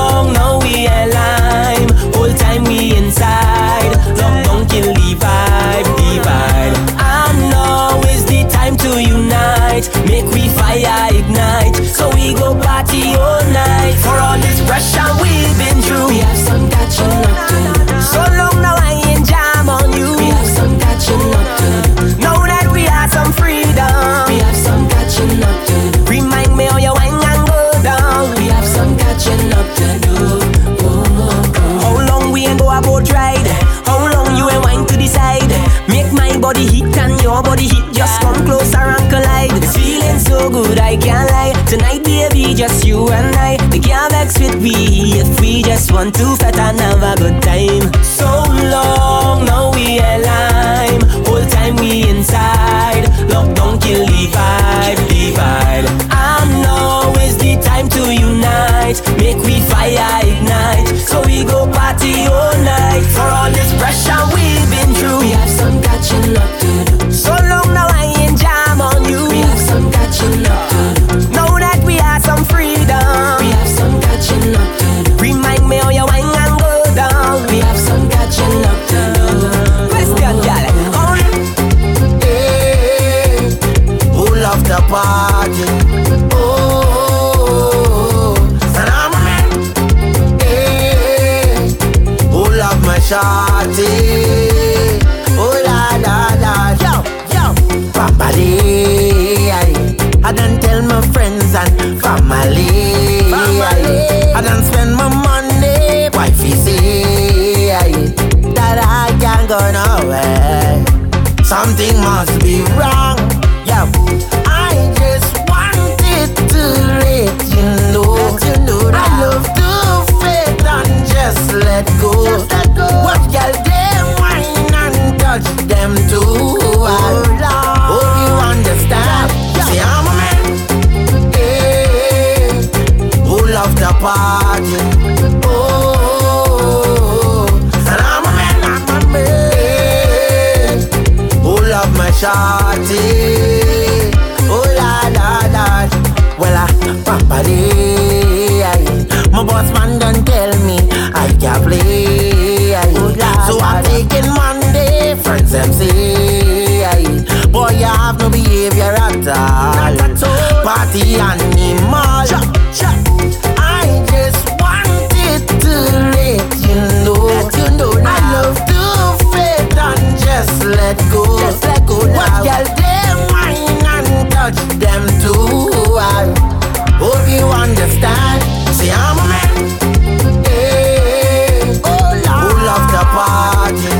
just you and I. The girl vex with me. if we just want to fat and have a good time. So long now we align, whole time we inside. Lockdown kill the vibe, the vibe. I know it's the time to unite, make we fire something must be wrong. Yeah, I just wanted to let you know. Let you know that. I love to faith and just let go. Just let go. What girl them wine and touch them too. Oh, oh you understand. See, I'm a man. Hey, the. shawty. Oh la la la, well I papa day. My boss man don't tell me I can't play. So I'm taking Monday, friends them. Boy, you have no behavior at all. Party animal. I just wanted to let you know. I love to faith and just let go hard. Girl, them wine and touch them too hard. Hope you understand. See, I'm a man. Hey, oh, Lord. Who love the party?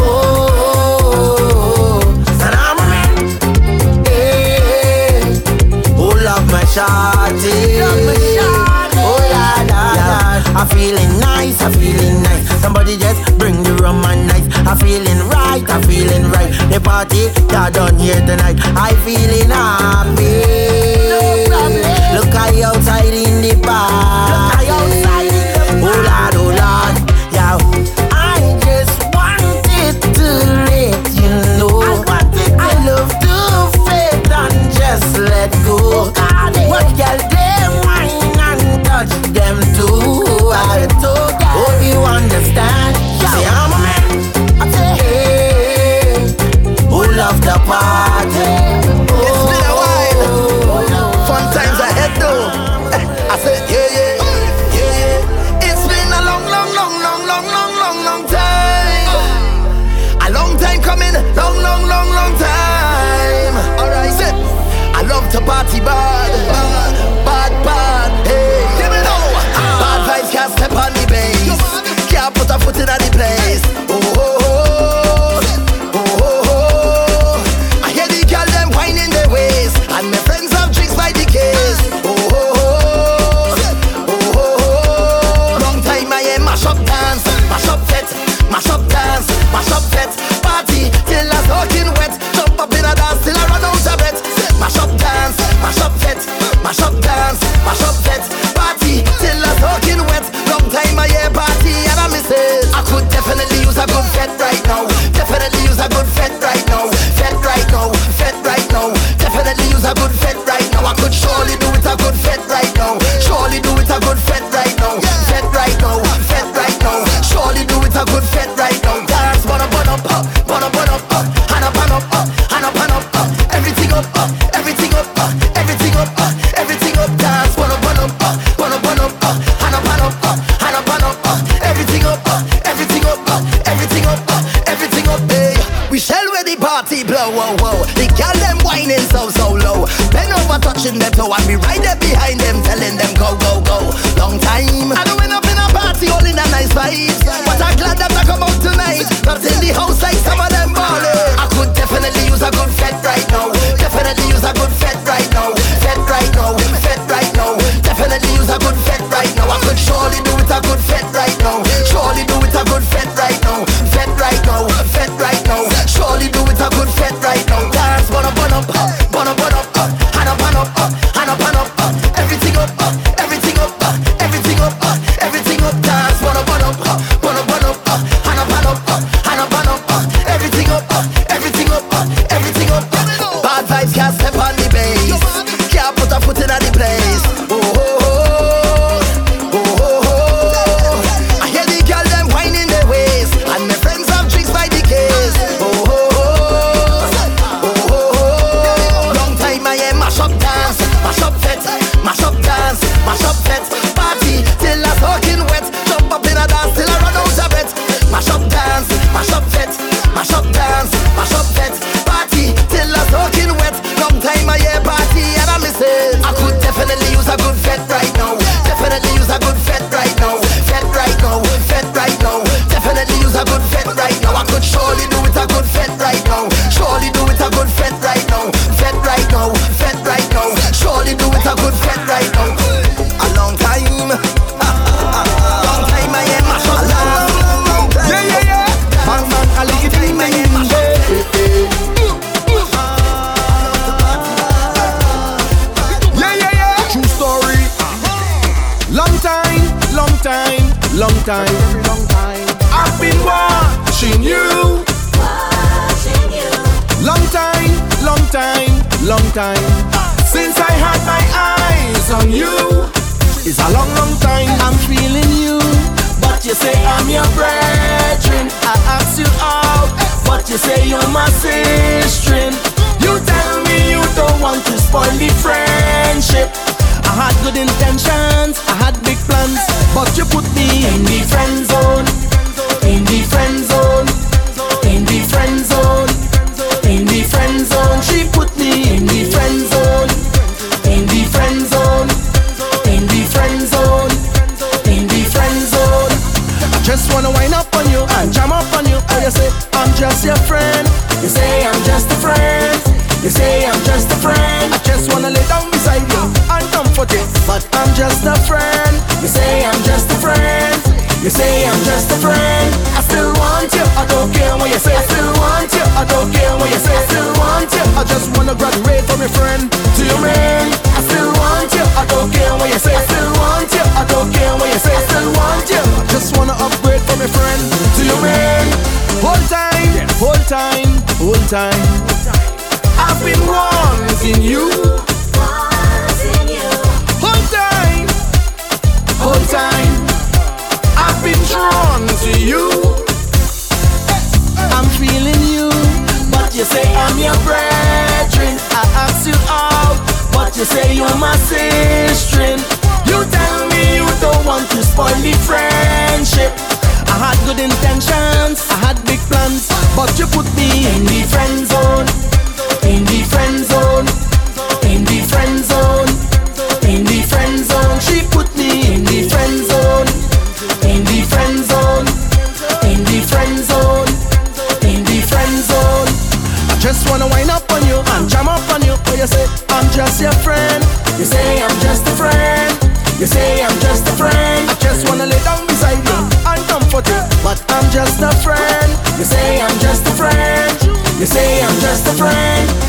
Oh, and I'm a man. Hey, who love my shawty? Oh la la la. I'm feeling nice. I'm feeling nice. Somebody just bring the rum and nice. I'm feeling right, I'm feeling right. The party got done here tonight. I feeling happy. No Look I outside in the bar. Look you outside in the park. Oh Lord, oh Lord, yeah. I just wanted to let you know. I, I love to faith and just let go. What girl they mine and touch them too. I told you. Oh, Hope you understand. Yeah. qui bat. Say I'm just a friend.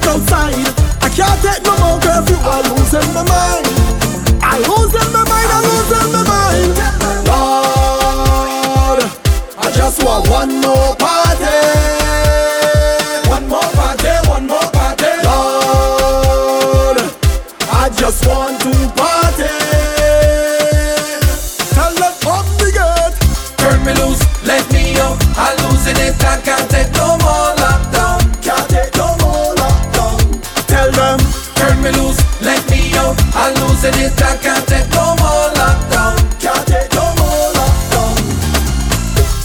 left outside. I can't take no more, girl, you are losing my mind. I'm losing my mind, I'm losing my mind. Lord, I just want one more party. One more party, one more party. Lord, I just want to Chácate como lockdown. Chácate como lockdown.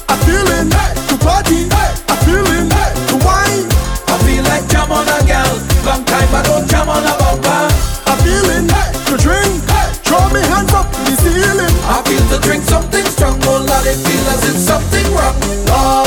I feel it, hey. to party. Hey. I feel it, hey. to wine. I feel like jam on a girl. Long don't jam on a bumper. I feel it, hey. to drink. Hey. Throw me hands up in the ceiling. I feel to drink something strong. Oh Lord, it feels as if something wrong. Oh.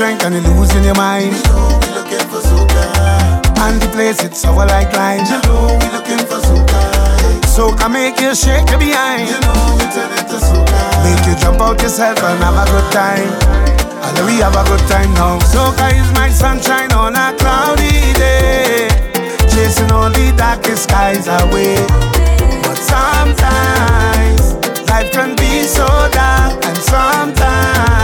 strength and you're losing your mind. You know we looking for soca. And the place it's over like lime. You know we looking for soca. come make you shake your behind. You know we turn it to soca. Make you jump out yourself and have a good time. And we have a good time now. Soca is my sunshine on a cloudy day. Chasing all the darkest skies away. But sometimes life can be so dark, and sometimes.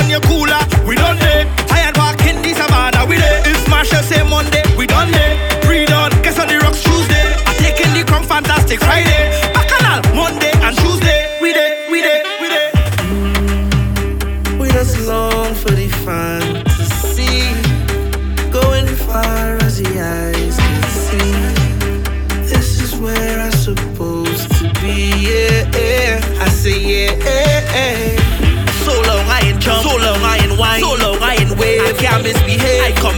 on your cooler. We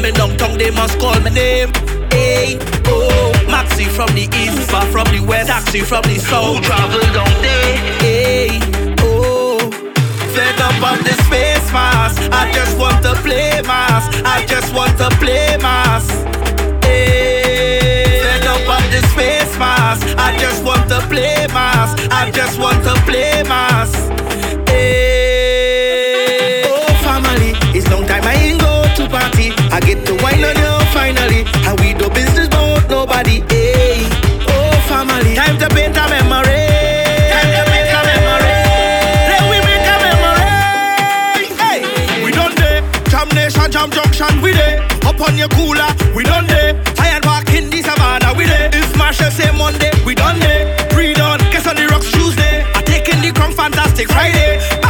From in downtown, they must call my name. Hey, oh, Maxi from the east, Uber from the west, taxi from the south. Who travel down there? Hey, oh, fed up on this space mass. I just want to play mass. I just want to play mass. Hey, fed up on this space mass. I just want to play mass. I just want to play mass. on your cooler, we done day. I had in the savannah, we day. If Marshall say Monday, we done day. Pre done, guess on the rocks Tuesday. I taking the crunk fantastic Friday.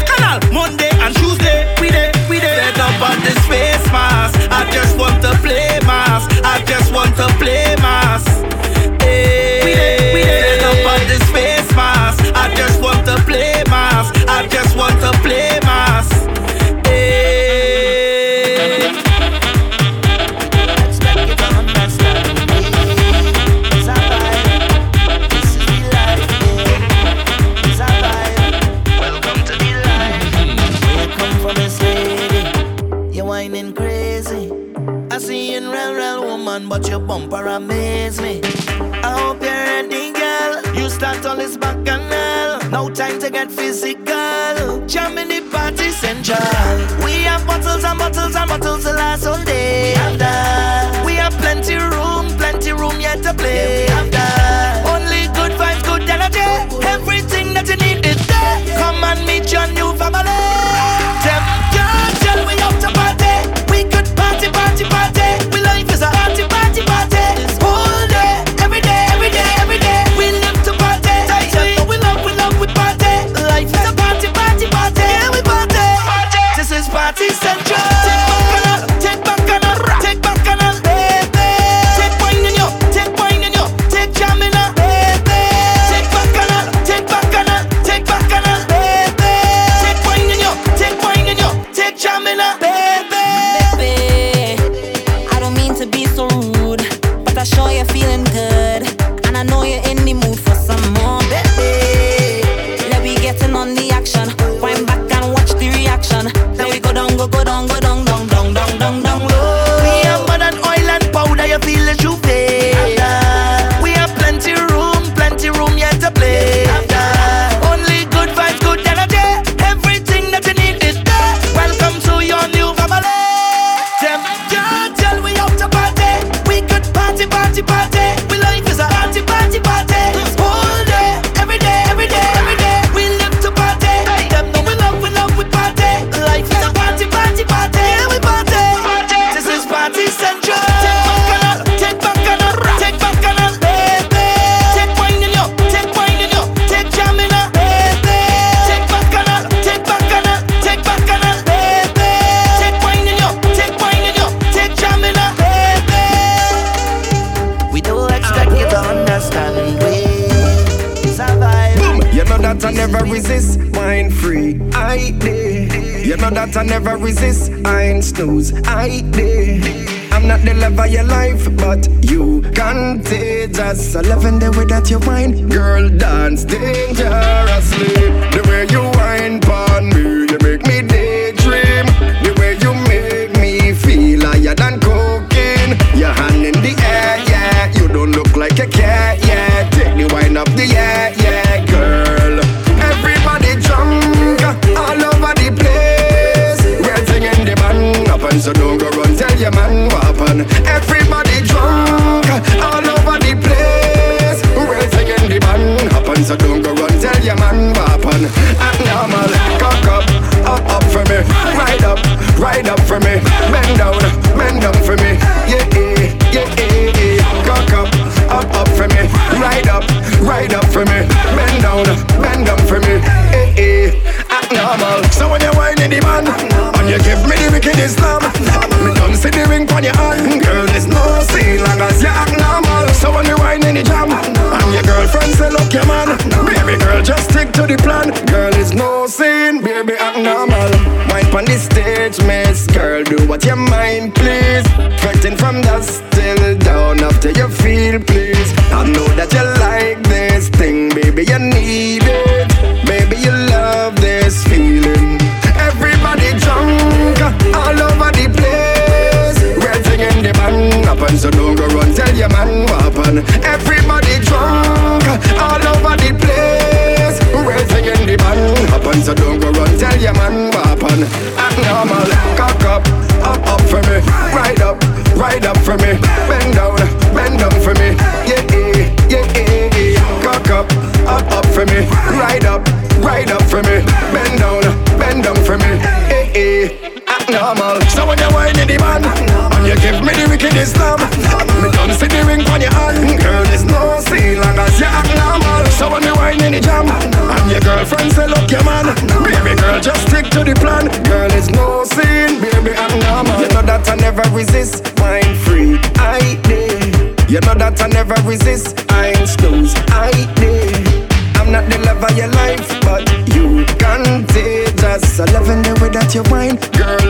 never resist. I ain't snooze, I day. I'm not the love of your life, but you can't I love in the way that you whine, girl. Dance dangerously. The way you whine on me, you make me daydream. The way you make me feel higher than cocaine. Your hand in the air, yeah. You don't look like a cat, yeah. Take the wine up the air. Yeah. to the plan. Girl, it's no sin, baby, I'm normal. You know that I never resist, I'm free, I did. You know that I never resist, I'm snooze, I did. I'm not the love of your life, but you contagious. I love in the way that you whine, girl.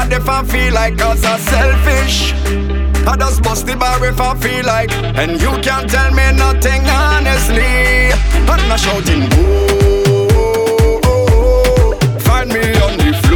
hard if I feel like us are selfish. I just bust the bar if I feel like, and you can't tell me nothing honestly. I'm not shouting boo. Find me on the floor.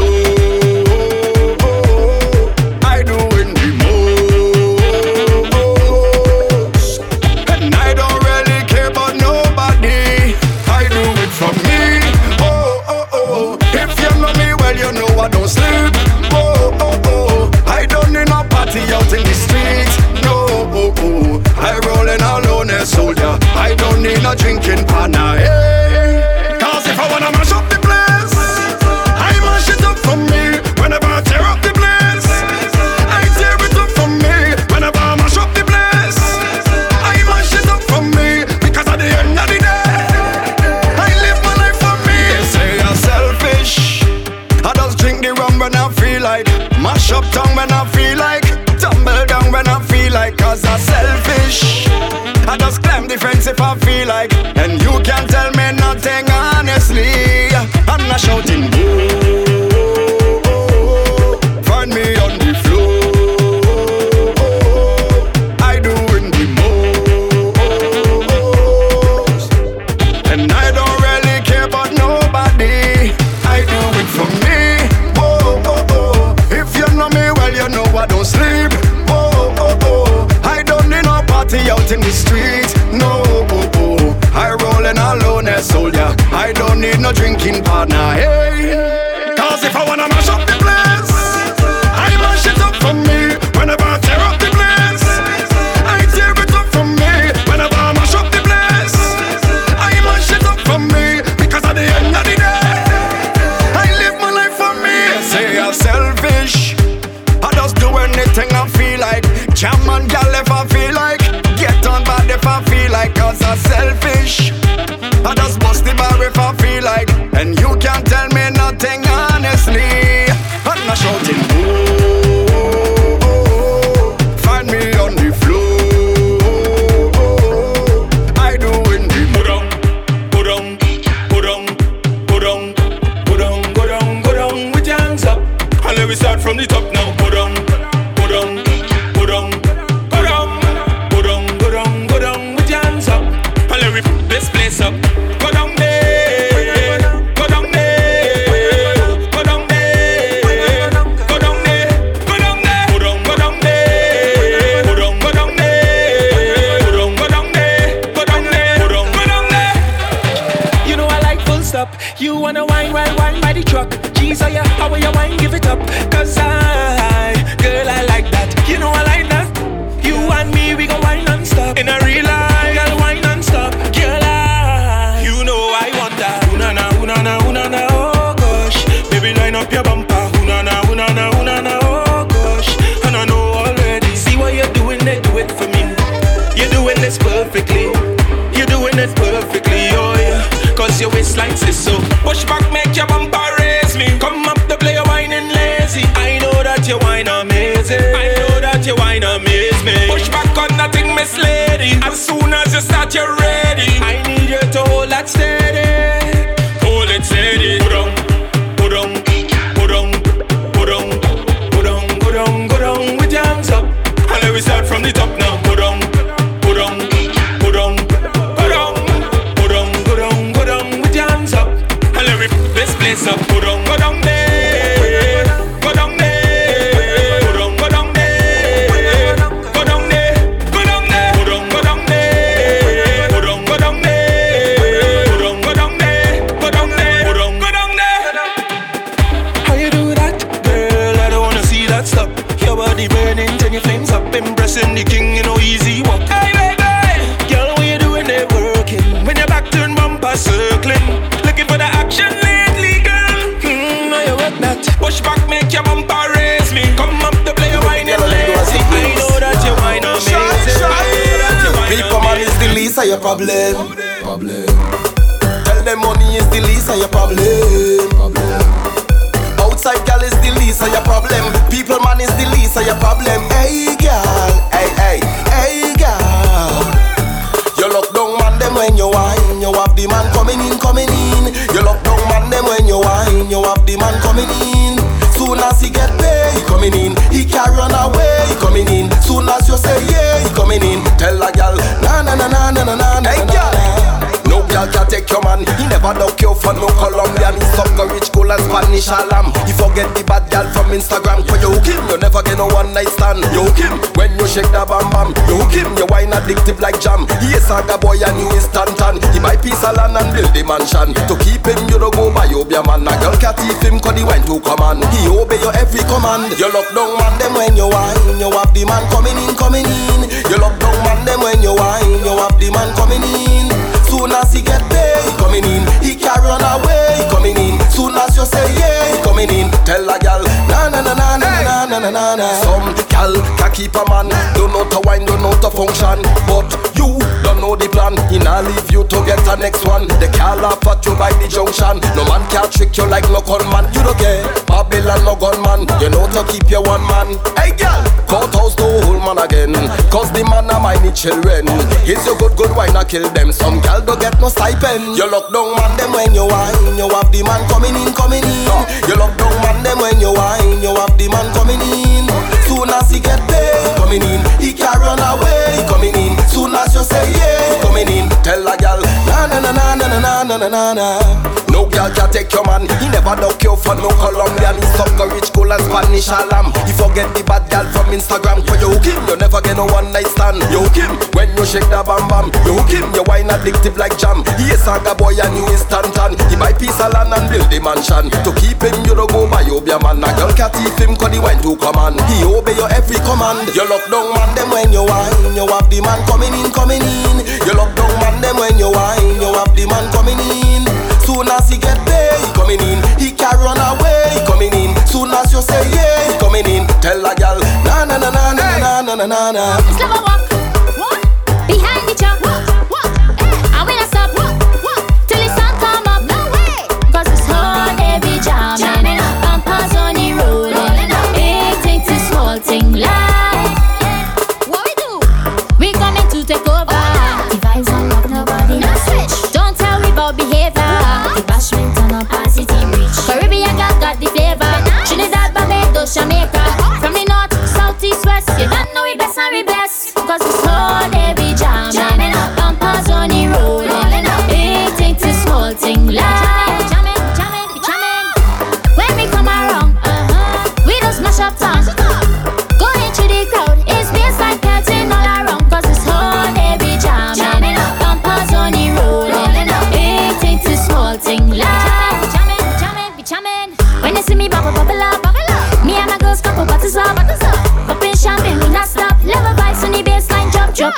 children. It's your good, good wine, I kill them. Some gal don't get no stipend. You lock down man them when you wine. You have the man coming in, coming in. You lock down man them when you wine. You have the man coming in. Soon as he get paid, coming in. He can't run away, coming in. Soon as you say yeah, coming in. Tell a gal, na na na na na na na na na girl can take your man. He never duck you for no Colombian. He suck a rich cool and Spanish alarm. He forget the bad girl from Instagram. For you hook him, you never get no one night stand. You hook him when you shake the bam bam. You hook him, your wine addictive like jam. He a saga boy and you is tan He buy piece of land and build the mansion. To keep him, you don't go buy Obeah man. A girl can't thief him cause he went to command. He obey your every command. You lock down man them when you wine. You have the man coming in, coming in. You lock down man them when you wine. You have the man coming in. Soon as he get there, he coming in. He can run away, he coming in. Soon as you say yeah, he coming in. Tell a girl, na na na na na na na na na na. It's love a walk.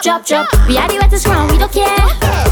Drop, drop. We are the wettest ground, we don't care.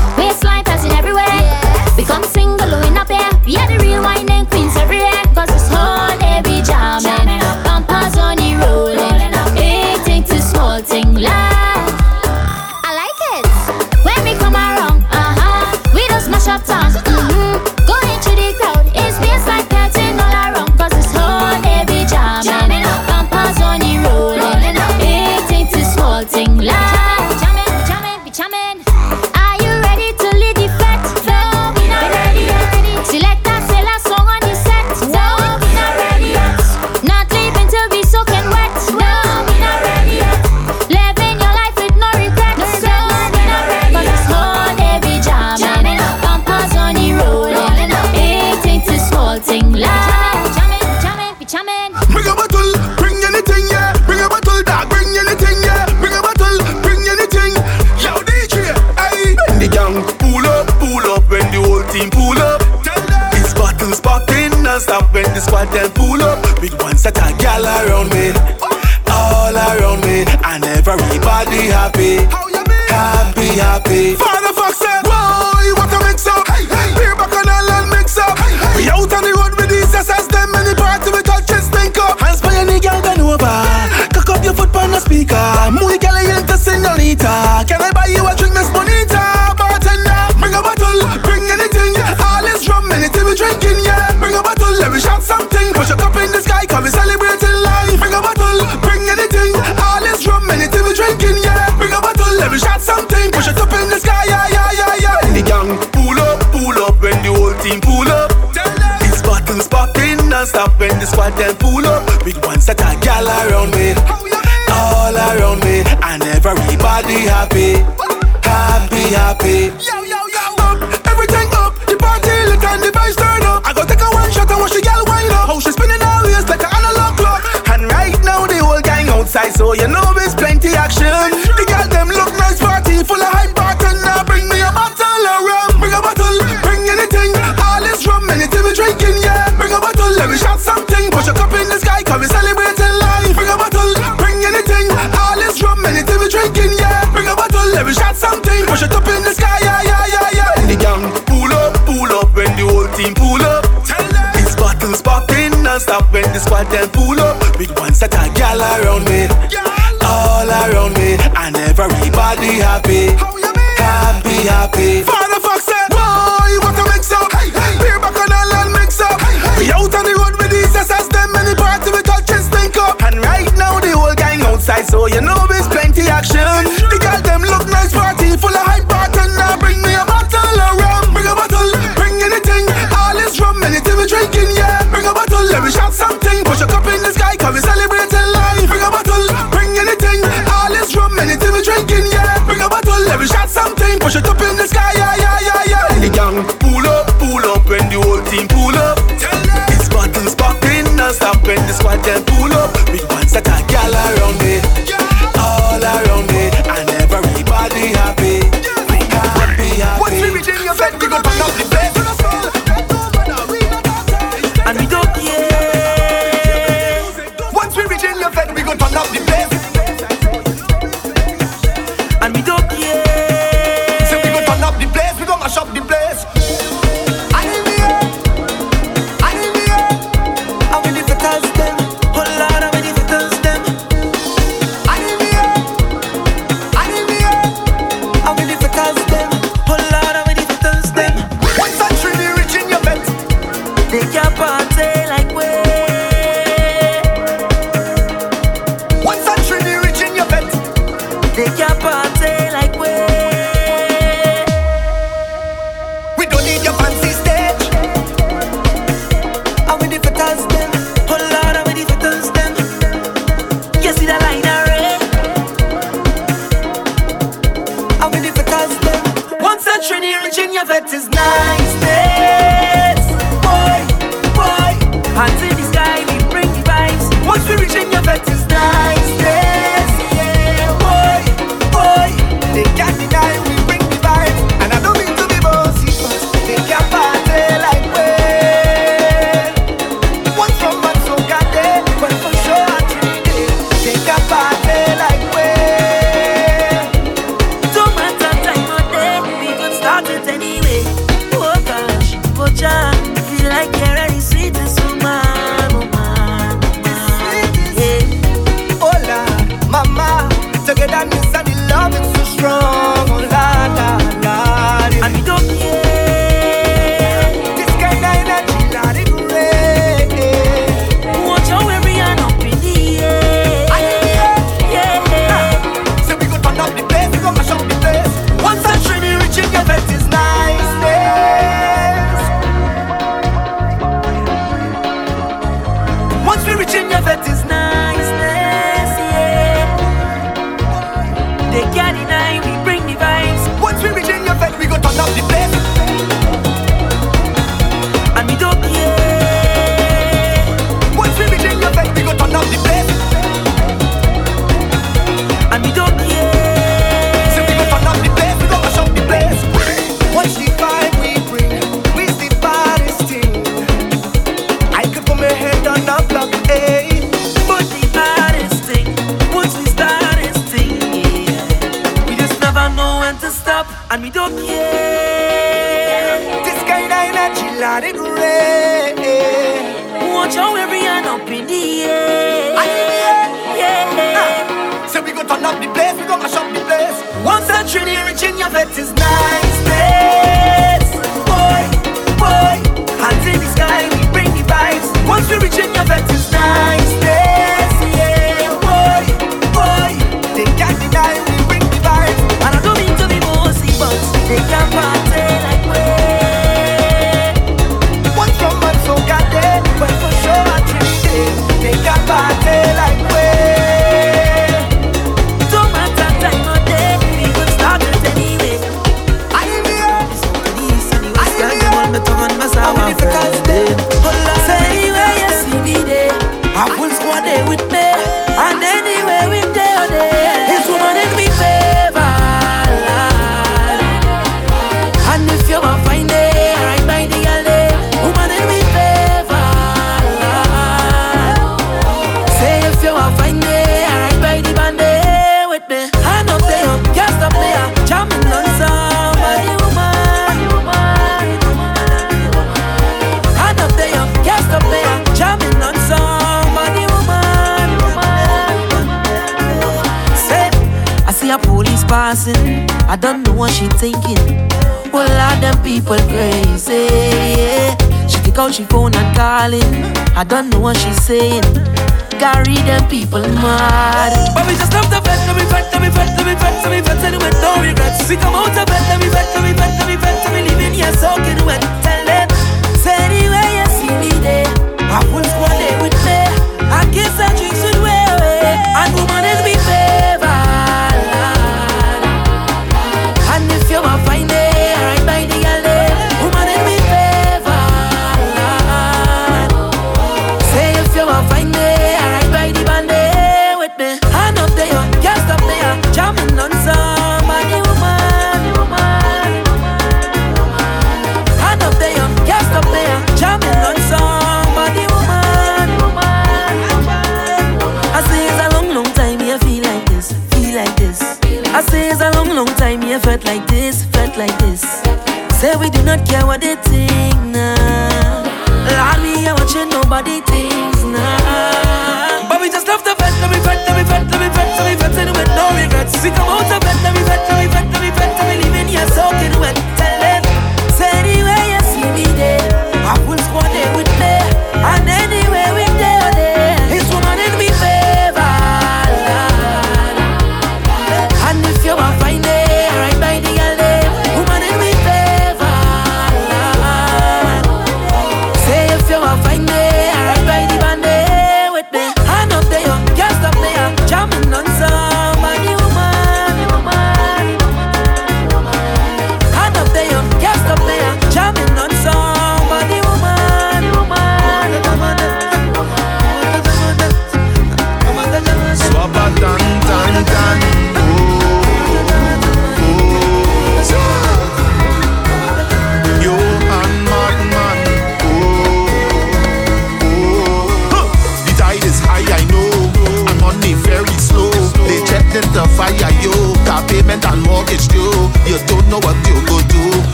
When the squad pull up, big ones that a gal around me, all around me, and everybody happy, happy, happy. Father fuck said, boy, what a mix up. Beer back on and mix up. We out on the road with these SS, them the party we touch and stink up. Hands by any girl bend over. Cock up your foot on the speaker. Muy caliente, señorita. Popping non-stop when the squad then pull up. With ones that a gal around me. All around me. And everybody happy. Happy, happy. Up, everything up. The party lit and the turn up. I go take a one shot and watch the gal wind up. How she spinning like an analog clock. And right now the whole gang outside So you know there's plenty action non-stop When the squad then pull up. Big ones that a gal around me. All around me. And everybody happy. Happy, happy. Father fuck said Boy, what a mix up. Beer back on and land mix up. We out on the road with these SS Them many party we touch and stink up. And right now the whole gang outside So you know Push it up in the sky, yeah, yeah, yeah, yeah. The gang pull up, pull up, and the whole team pull up. It's battle popping non-stop when the squad can pull up. Big bands that are gal around me.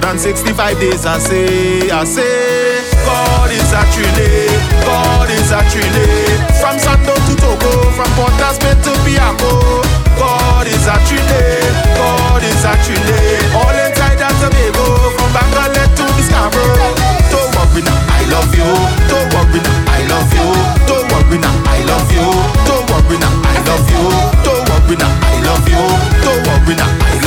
365 days I say, I say, God is actually, God is actually. From Sando to Toco, from Port Elizabeth to Piarco, God is actually, God is actually. All inside that Tobago, from Bangale to Discover. Don't worry now, I love you. Don't worry now, I love you. Don't worry now, I love you. Don't worry now, I love you. Don't worry now, I love you. Don't worry now, I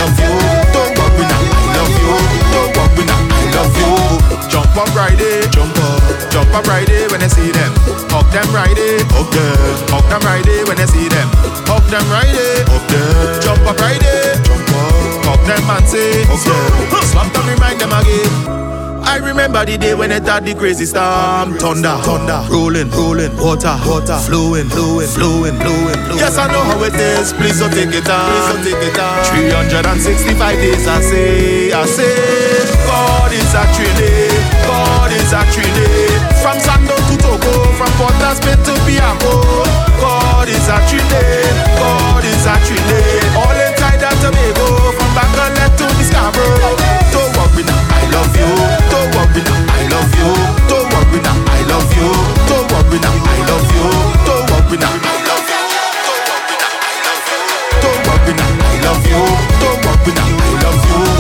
up Friday, jump up, jump up Friday when I see them. Hug them Friday, hug them, hug them Friday when I see them. Hug them Friday, hug them, jump up Friday, jump up, hug them and say, hug them, slap them, remind them again. I remember the day when I had the crazy storm Thunder, thunder, rolling, rolling. Water, water, flowing, flowing, flowing, flowing, flowing. Yes, I know how it is, please don't take it down. Please don't take it down. 365 days, I say, I say God is actually a Trinity. From Sando to Toco, from Port Elizabeth to Piarco. God is a Trinity. God is a Trinity. All in Trinidad and Tobago, from Bacolet to Discover. Don't with now, I love you. Don't with now, I love you. Don't with now, I love you. Don't with now, I love you. Don't with now, I love you. Don't walk with now, I love you. Don't walk with now, I love you.